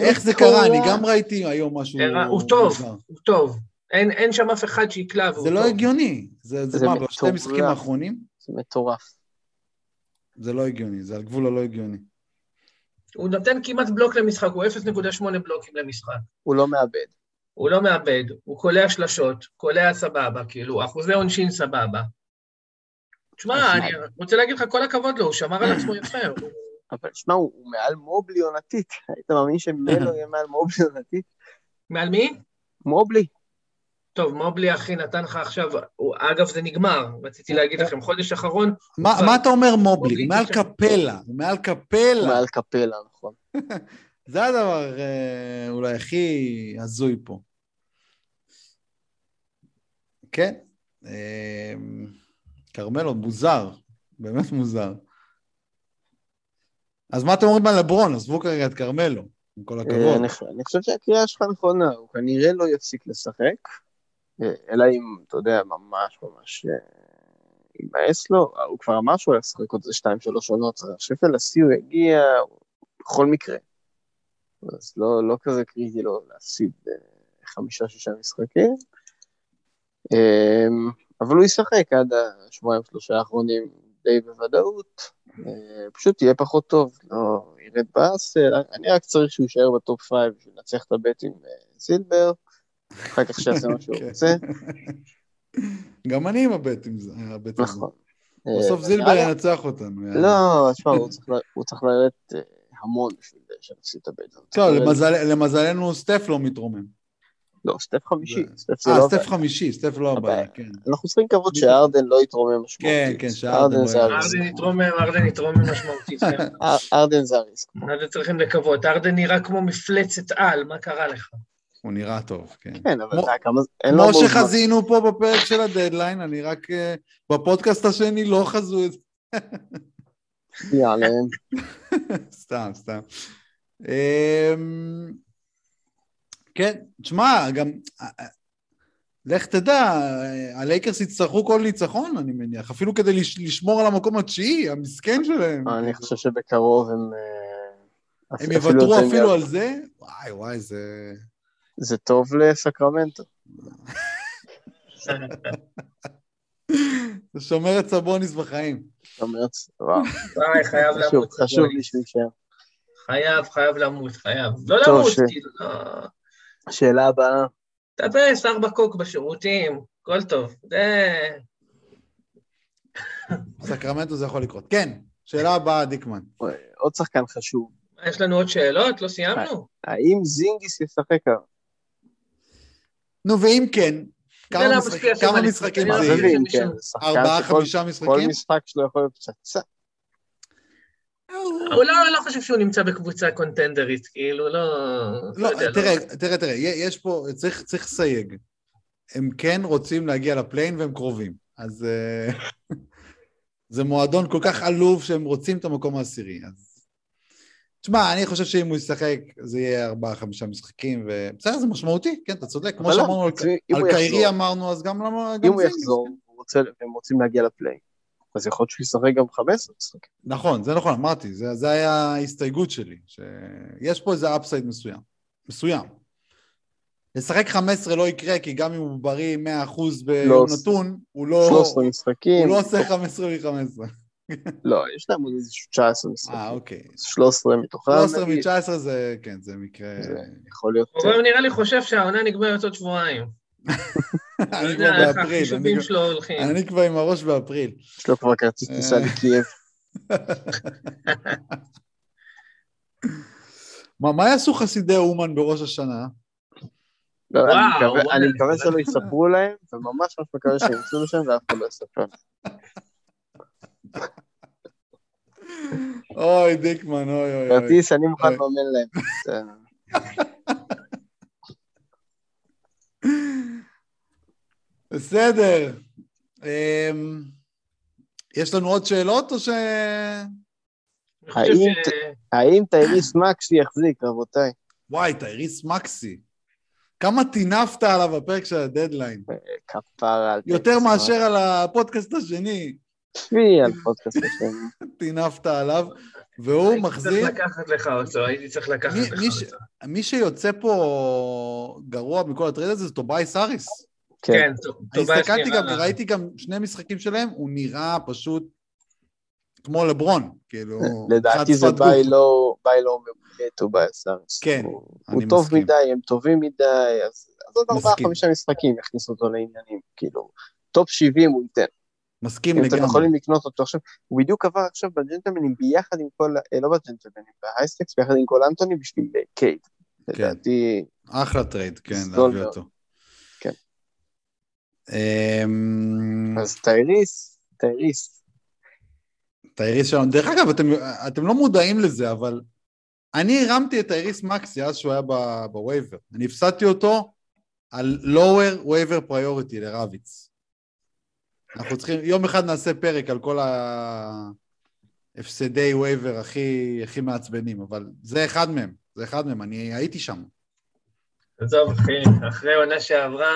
איך זה קרה? אני גם ראיתי היום משהו... הוא טוב, הוא טוב. אין שם אף אחד שיקלע. זה לא הגיוני. זה מה, בשתי המשחקים האחרונים? זה מטורף. זה לא הגיוני, זה על גבול הלא הגיוני. הוא נותן כמעט בלוק למשחק, הוא 0.8 בלוקים למשחק. הוא לא מאבד. הוא לא מאבד, הוא קולע שלשות, קולע סבבה, כאילו, אחוזי עונשין סבבה. תשמע, אני רוצה להגיד לך כל הכבוד לו, הוא שמר על עצמו יפה. אבל שמע, הוא מעל מובלי עונתית. היית מאמין שמלו יהיה מעל מובלי עונתית? מעל מי? מובלי. טוב, מובלי אחי נתן לך עכשיו, הוא- אגב זה נגמר, רציתי להגיד לכם, חודש אחרון, מה כבר- מה אתה אומר מובלי? מובלי הוא מעל קפלה, הוא מעל הוא קפלה. מעל קפלה, נכון. זה הדבר אה, אולי הכי הזוי פה. כן, אה, כרמלו, מוזר, באמת מוזר. אז מה אתם אומרים על לברון? עזבו כרגע את כרמלו, עם כל אה, הכבוד. אני אני חושב שהקריאה שלך נכונה, הוא כנראה לא יפסיק לשחק, אה, אלא אם, אתה יודע, ממש ממש אה, יימאס לו, אה, הוא כבר אמר שהוא הולך לשחק עוד איזה שתיים, שלוש עונות, אז אני חושב שלשיא הוא יגיע בכל מקרה. אז לא, לא כזה קריטי לו להפסיד אה, חמישה, שישה משחקים. אה, אבל הוא ישחק עד השבועיים, שלושה האחרונים די בוודאות. אה, פשוט יהיה פחות טוב, לא ירד ב hustle, אני רק צריך שהוא יישאר ב top five בשביל לנצח את ה bet עם אה, זילבר, אחר כך שיעשה מה שהוא כן. רוצה, גם אני עם ה bet עם זה. נכון. בסוף זילבר. ינצח אותנו. לא, תשמע, הוא צריך לרדת המון בשביל שנפסיד את לרדת- למזל- למזלנו סטף לא מתרומם. לא, סטף חמישי, זה- סטף זה אה, לא סטף. חמישי, סטף לא הבעיה. כן. אנחנו צריכים לקוות שארדן לא יתרומם משמעותית. כן, שארדן לא זה יתרומם. הריסק. ארדן יתרומם, ארדן יתרומם משמעותית. כן. אר- ארדן זה הריסק. מה זה צריכים לקוות? ארדן נראה כמו מפלצת על, מה קרה לך? הוא נראה טוב, כן. כן, אבל אתה כמה... אין לו כמו. שחזינו פה בפרק של הדדליין, אני רק... אה, בפודקאסט השני לא חזו את זה. יאללה, סתם, סתם. אמ, כן, תשמע, גם... אה, אה, לך תדע, אה, הלייקרס יצטרכו כל ניצחון, אני מניח, אפילו כדי לש- לשמור על המקום התשיעי, המסכן שלהם. אני חושב שבקרוב הם... הם יוותרו אפילו על זה? וואי, וואי, זה... זה טוב לסקרמנטו. זה שומר את סבוניס בחיים. אומרת, וואו, וואי, חייב חשוב, למות. חשוב סבוניס. לי שהוא יישאר. חייב, חייב למות, חייב. לא למות, כאילו, לא... שאלה הבאה, טפס, ארבע קוק בשירותים, הכל טוב. זה... סקרמנטו זה יכול לקרות. כן, שאלה הבאה, דיקמן. עוד שחקן חשוב, יש לנו עוד שאלות? לא סיימנו? האם זינגיס ישחק? נו, ואם כן, כמה לא משחקים לא זה חושב יהיה? כן? ארבעה, חמישה כל משחקים? משחק שלו יכול להיות פצצה. הוא לא, לא חושב שהוא נמצא בקבוצה קונטנדרית, כאילו, לא... לא, יודע, תראה, תראה, תראה, יש פה, צריך, צריך לסייג. הם כן רוצים להגיע לפליין והם קרובים. אז אה, זה מועדון כל כך עלוב שהם רוצים את המקום העשירי. אז... תשמע, אני חושב שאם הוא ישחק, זה יהיה ארבעה-חמישה משחקים, ובסדר, זה משמעותי, כן, אתה צודק. כמו לא, שאמרנו על, על קיירי. אמרנו, אז גם למה... אם הוא יחזור, והם רוצים להגיע לפליי, אז יכול להיות שהוא ישחק גם 15 משחקים. נכון, זה נכון, אמרתי, זה, זה היה ההסתייגות שלי, שיש פה איזה אפסייד מסוים, מסוים. לשחק 15 לא יקרה, כי גם אם הוא בריא 100% ביום לא, נתון, הוא לא, 13 משחקים. הוא לא עושה 15 מ-15. לא, יש להם עוד איזה 19 אה, משחקים. אוקיי. 13 מתוכם. 13 נגיד, מ-19 זה, כן, זה מקרה... זה יכול להיות... הוא גם נראה לי חושב שהעונה נגמרת עוד שבועיים. אני כבר איך באפריל, אני כבר- עם הראש באפריל. יש לו כבר כרטיס טיסה אה. לקייב. מה, מה יעשו חסידי אומן בראש השנה? לא, אני מקווה- שלא לא- יספרו להם, וממש ממש מקווה שהם יצאו לשם ואף אחד לא יספר. אוי, דיקמן, אוי, אוי. כרטיס, אני מוכן. לממן להם. בסדר. אמ, יש לנו עוד שאלות, או ש... האם טייריס מקסי יחזיק, רבותיי? וואי, טייריס מקסי. כמה טינפת עליו בפרק של הדדליין. כפרה על יותר מאשר על הפודקאסט השני, מקסי, על פודקאסט השני. טינפת עליו, והוא הייתי מחזיר... צריך לקחת לך אותו, הייתי צריך לקחת לך אותו. מי שיוצא פה גרוע מכל ה trade הזה זה טובייס האריס. כן. כן, טובייס הסתכלתי נראה- גם, ראיתי גם שני משחקים שלהם, הוא נראה פשוט כמו לברון, כאילו... לדעתי זה. buy low buy low מעולה טובייס האריס. כן, אני הוא טוב מסכים. מדי, הם טובים מדי, אז עוד ארבעה מסכים. חמישה משחקים יכניסו אותו לעניינים, כאילו, top 70 הוא ייתן. מסכים אם אתם לגמרי. יכולים לקנות אותו עכשיו, הוא בדיוק עבר עכשיו בג'נטלמנים ביחד עם כל, אה, לא בג'נטלמנים, ב high stakes ביחד עם כל אנטוני בשביל אה, קייד. כן. לדעתי, אחלה trade, כן, להביא. אותו. כן. אמ, אז טייריס, טייריס. טייריס שלנו. דרך אגב, אתם, אתם לא מודעים לזה, אבל אני הרמתי את טייריס מקסי אז שהוא היה ב waiver. אני הפסדתי אותו על lower waiver priority לרביץ. אנחנו צריכים, יום אחד נעשה פרק על כל ההפסדי וייבר הכי, הכי מעצבנים, אבל זה אחד מהם, זה אחד מהם, אני הייתי שם. עזוב, אחי, אחרי עונה שעברה,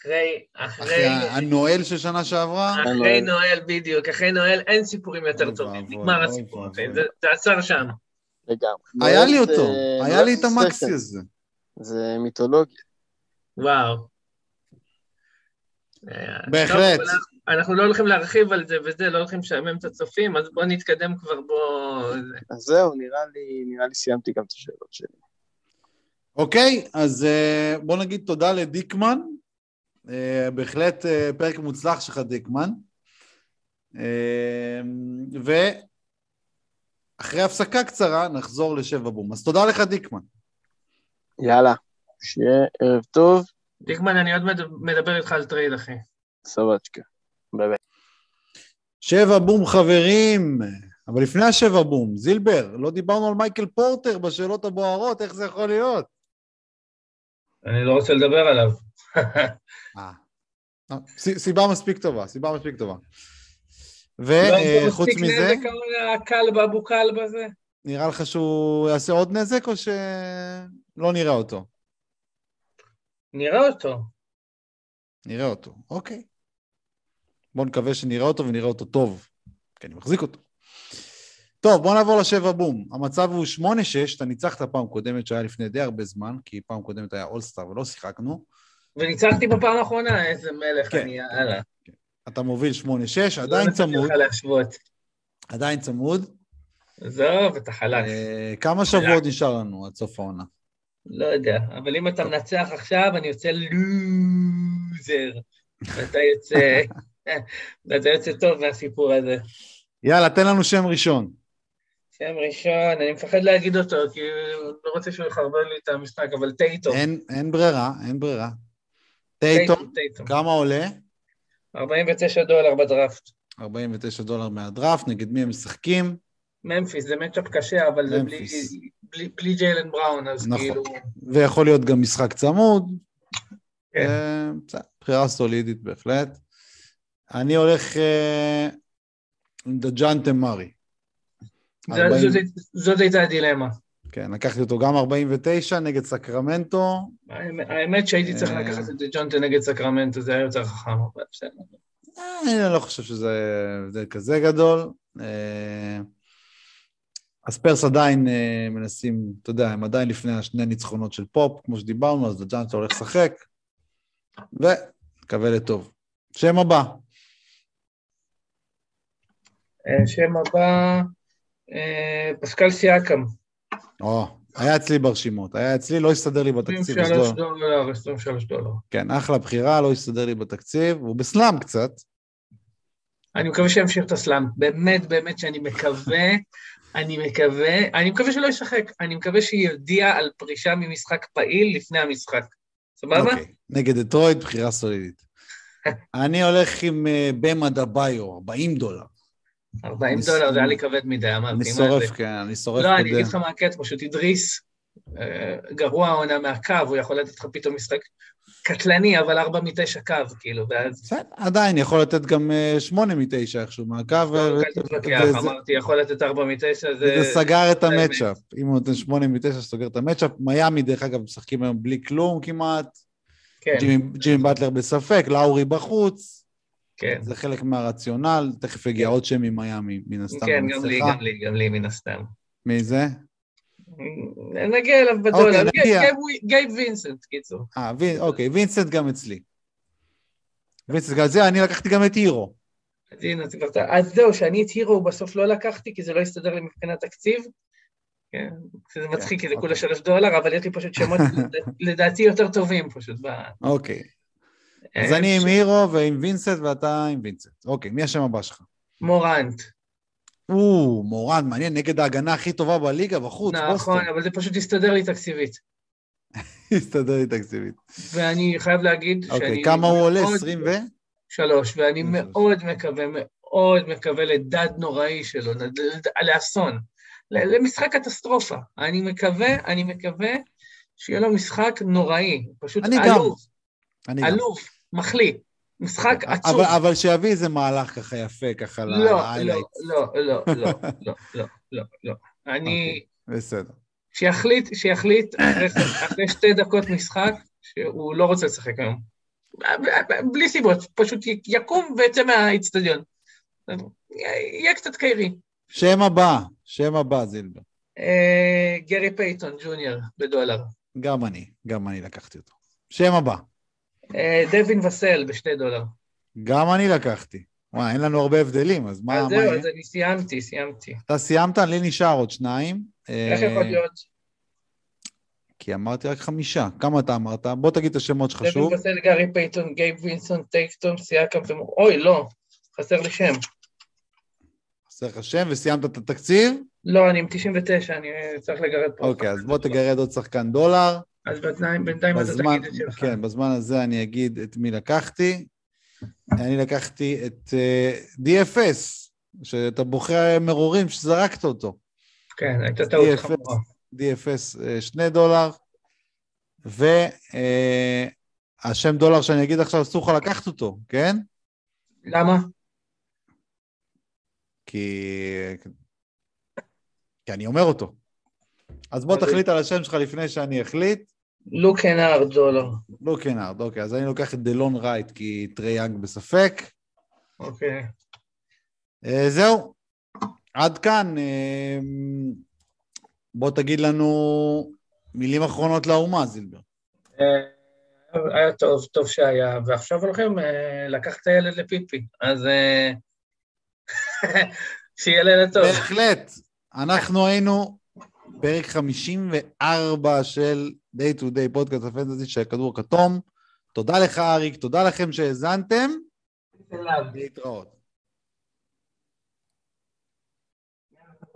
אחרי, אחרי, אחרי הנואל של שנה שעברה, אחרי נואל, בדיוק, אחרי נואל אין סיפורים יותר טובים, נגמר הסיפור, ואבוי. זה זה עצר שם. לגמרי. היה לי אותו, זה- היה לי את זה המקסי הזה. זה מיתולוגיה. וואו. אה, בהחלט. טוב, אנחנו לא הולכים להרחיב על זה וזה, לא הולכים לשעמם את הצופים, אז בואו נתקדם כבר, בואו... אז זהו, נראה לי, נראה לי סיימתי גם את השאלות שלי. אוקיי, אז אה, בוא נגיד תודה לדיקמן. אה, בהחלט פרק מוצלח שלך, דיקמן. ואחרי הפסקה קצרה נחזור לשבע בום. אז תודה לך, דיקמן. יאללה, שיהיה ערב טוב, דיקמן, אני עוד מד- מדבר איתך על trade, אחי. סבצ'קה. ביי ביי. שבע בום, חברים. אבל לפני השבע בום, זילבר, לא דיברנו על מייקל פורטר בשאלות הבוערות, איך זה יכול להיות? אני לא רוצה לדבר עליו. אה. אה, סיבה מספיק טובה, סיבה מספיק טובה. לא היה וחוץ מספיק מזה, נזק הקל באבו קל בזה? נראה לך שהוא יעשה עוד נזק או שלא נראה אותו? נראה אותו. נראה אותו, אוקיי. בואו נקווה שנראה אותו ונראה אותו טוב, כי אני מחזיק אותו. טוב, בואו נעבור לשבע בום. המצב הוא 8-6, אתה ניצחת פעם קודמת שהיה לפני די הרבה זמן, כי פעם קודמת היה אולסטאר ולא שיחקנו. וניצחתי בפעם האחרונה, איזה מלך כן, אני, יאללה. אתה מוביל 8-6, עדיין לא צמוד. עדיין צמוד. עזוב, אתה חלש. אה, כמה שבועות נשאר לנו עד סוף העונה? לא יודע, אבל אם אתה מנצח עכשיו, אני יוצא לוזר. ואתה יוצא... ואתה יוצא טוב מהסיפור הזה. יאללה, תן לנו שם ראשון. שם ראשון, אני מפחד להגיד אותו, כי לא רוצה שהוא יחרבן לי את המשחק, אבל טייטום. אין, אין ברירה, אין ברירה. טייטום, טייטום. כמה עולה? 49 דולר בדראפט. 49 דולר מהדראפט, נגד מי הם משחקים? ממפיס, זה מצ'אפ קשה, אבל זה בלי. בלי, בלי ג'יילן בראון, אז נכון. כאילו... ויכול להיות גם משחק צמוד. כן. אה, בחירה סולידית בהחלט. אני הולך אה, עם דג'אנטה מארי. זה- 40 זאת, הייתה הדילמה. כן, לקחתי אותו גם 49 נגד סקרמנטו. האמת- שהייתי צריך אה. לקחת את דג'ונטה נגד סקרמנטו, זה היה יותר חכם, אבל בסדר. אני לא חושב שזה כזה גדול. הספרס עדיין אה, מנסים, אתה יודע, הם עדיין לפני השני ניצחונות של פופ, כמו שדיברנו, אז דג'ונטה הולך לשחק, ונקווה לטוב. שם הבא, אה, שם הבא, אה, פסקל סיאקם. או, היה אצלי ברשימות, היה אצלי, לא הסתדר לי בתקציב, אז 23 לא. דולר, 23 דולר. כן, אחלה בחירה, לא הסתדר לי בתקציב, הוא בסלאם קצת. אני מקווה שימשיך את הסלאם. באמת, באמת שאני מקווה, אני מקווה, אני מקווה שלא ישחק, אני מקווה שיודיע על פרישה ממשחק פעיל לפני המשחק. סבבה? אוקיי, נגד דטרויט, בחירה סולידית. אני הולך עם אה, במה דביו, 40 דולר. 40 אני דולר, זה היה לי כבד מדי, אמרתי, אני שורף? כן, אני שורף לא, אני. אגיד לך מה הקטע, פשוט אידריס, אה, גרוע העונה מהקו, הוא יכול לתת לך פתאום משחק קטלני, אבל 4 מ-9 קו, כאילו, ואז... בסדר, עדיין, יכול לתת גם אה, שמונה מתשע איכשהו מהקו, לא קל להתווכח, וזה- אמרתי, יכול לתת 4 מ-9, זה... וזה סגר את זה. המצ'אפ. אם הוא נותן שמונה מתשע, סוגר את המצ'אפ. מיאמי, דרך אגב, משחקים היום בלי כלום כמעט. כן, ג'ימי- באטלר בספק, לאורי בחוץ. כן, זה חלק מהרציונל. תכף יגיע כן. עוד שם ממיאמי, מן הסתם. כן, גם לי. גם לי, גם לי, מן הסתם. מי זה? נגיע אליו בדולר, אוקיי, נגיע. גייב- וינסנט, קיצור. אה, וינ- אוקיי, וינסנט גם אצלי. וינסנט גם אצלי, אני לקחתי גם את הירו. אז הנה, אז זהו, שאני את הירו בסוף לא לקחתי, כי זה לא הסתדר לי מבחינת תקציב. כן, זה מצחיק, כי זה כולה אוקיי. שלוש דולר, אבל יש לי פשוט שמות לדעתי יותר טובים פשוט. אוקיי. אז אה, אני עם הירו ועם וינסנט ואתה עם וינסנט. אוקיי, מי השם הבא שלך? מורנט. או, מורן, מעניין, נגד ההגנה הכי טובה בליגה בחוץ, נכון, בוסטון. אבל זה פשוט הסתדר לי תקציבית. הסתדר לי תקציבית. ואני חייב להגיד שאני... אוקיי, כמה הוא עולה? מאוד- 20 ו? שלוש, ואני שלוש. מאוד מקווה, מאוד מקווה לדד נוראי שלו, לאסון, למשחק קטסטרופה. אני מקווה, אני מקווה שיהיה לו משחק נוראי, פשוט אני גם. עלוב, אני גם. עלוב, מחליא, משחק עצוב. אבל, אבל שיביא איזה מהלך ככה יפה, ככה לא, לא, ל-highlights. לא, לא, לא, לא, לא, לא, לא. אני, בסדר. שיחליט, שיחליט אחרי- שתי דקות משחק, שהוא לא רוצה לשחק היום. בלי סיבות, פשוט יקום ויצא מהאיצטדיון. יהיה קצת קיירי. שם הבא, שם הבא, זילבר. אה, גרי פייטון ג'וניור בדולר. גם אני, גם אני לקחתי אותו. שם הבא. אה, דווין וסל בשתי דולר. גם אני לקחתי. וואי, אין לנו הרבה הבדלים, אז מה אז זהו? אז אני סיימתי, סיימתי. אתה סיימת? לי נשאר עוד שניים. איך אה, יכול להיות? כי אמרתי רק חמישה. כמה אתה אמרת? בוא תגיד את השמות שלך שוב. דווין וסל, גרי פייטון, גייב וינסנט, טייטום, סיאקם ומור... אוי, לא, חסר לי שם. חסר לך שם וסיימת את התקציב? לא, אני עם 99, אני צריך לגרד פה. אוקיי, אז בוא תגרד עוד שחקן דולר. אז בינתיים, בינתיים אתה בזמן, תגיד את שלך. כן, בזמן הזה אני אגיד את מי לקחתי. אני לקחתי את אה, DFS, שאתה בוחר מרורים שזרקת אותו. כן, הייתה טעות. חמורה. DFS אה, שני דולר, והשם דולר שאני אגיד עכשיו אסור לך לקחת אותו, כן? למה? כי... כי אני אומר אותו. אז בוא אז- תחליט על השם שלך לפני שאני אחליט. לוק קנארד דולר. לוק קנארד, אוקיי, אז אני לוקח את דלון רייט כי טרי יאנג בספק. אוקיי. אה, זהו, עד כאן. אה, בוא תגיד לנו מילים אחרונות לאומה, זילבר. אה, היה טוב, טוב שהיה, ועכשיו הולכים לקחת את הילד לפיפי, אז שיהיה לילה טוב. בהחלט. אנחנו היינו פרק 54 של Day to Day פודקאסט הפנטזי של הכדור הכתום. תודה לך, אריק, תודה לכם שהאזנתם. להתראות.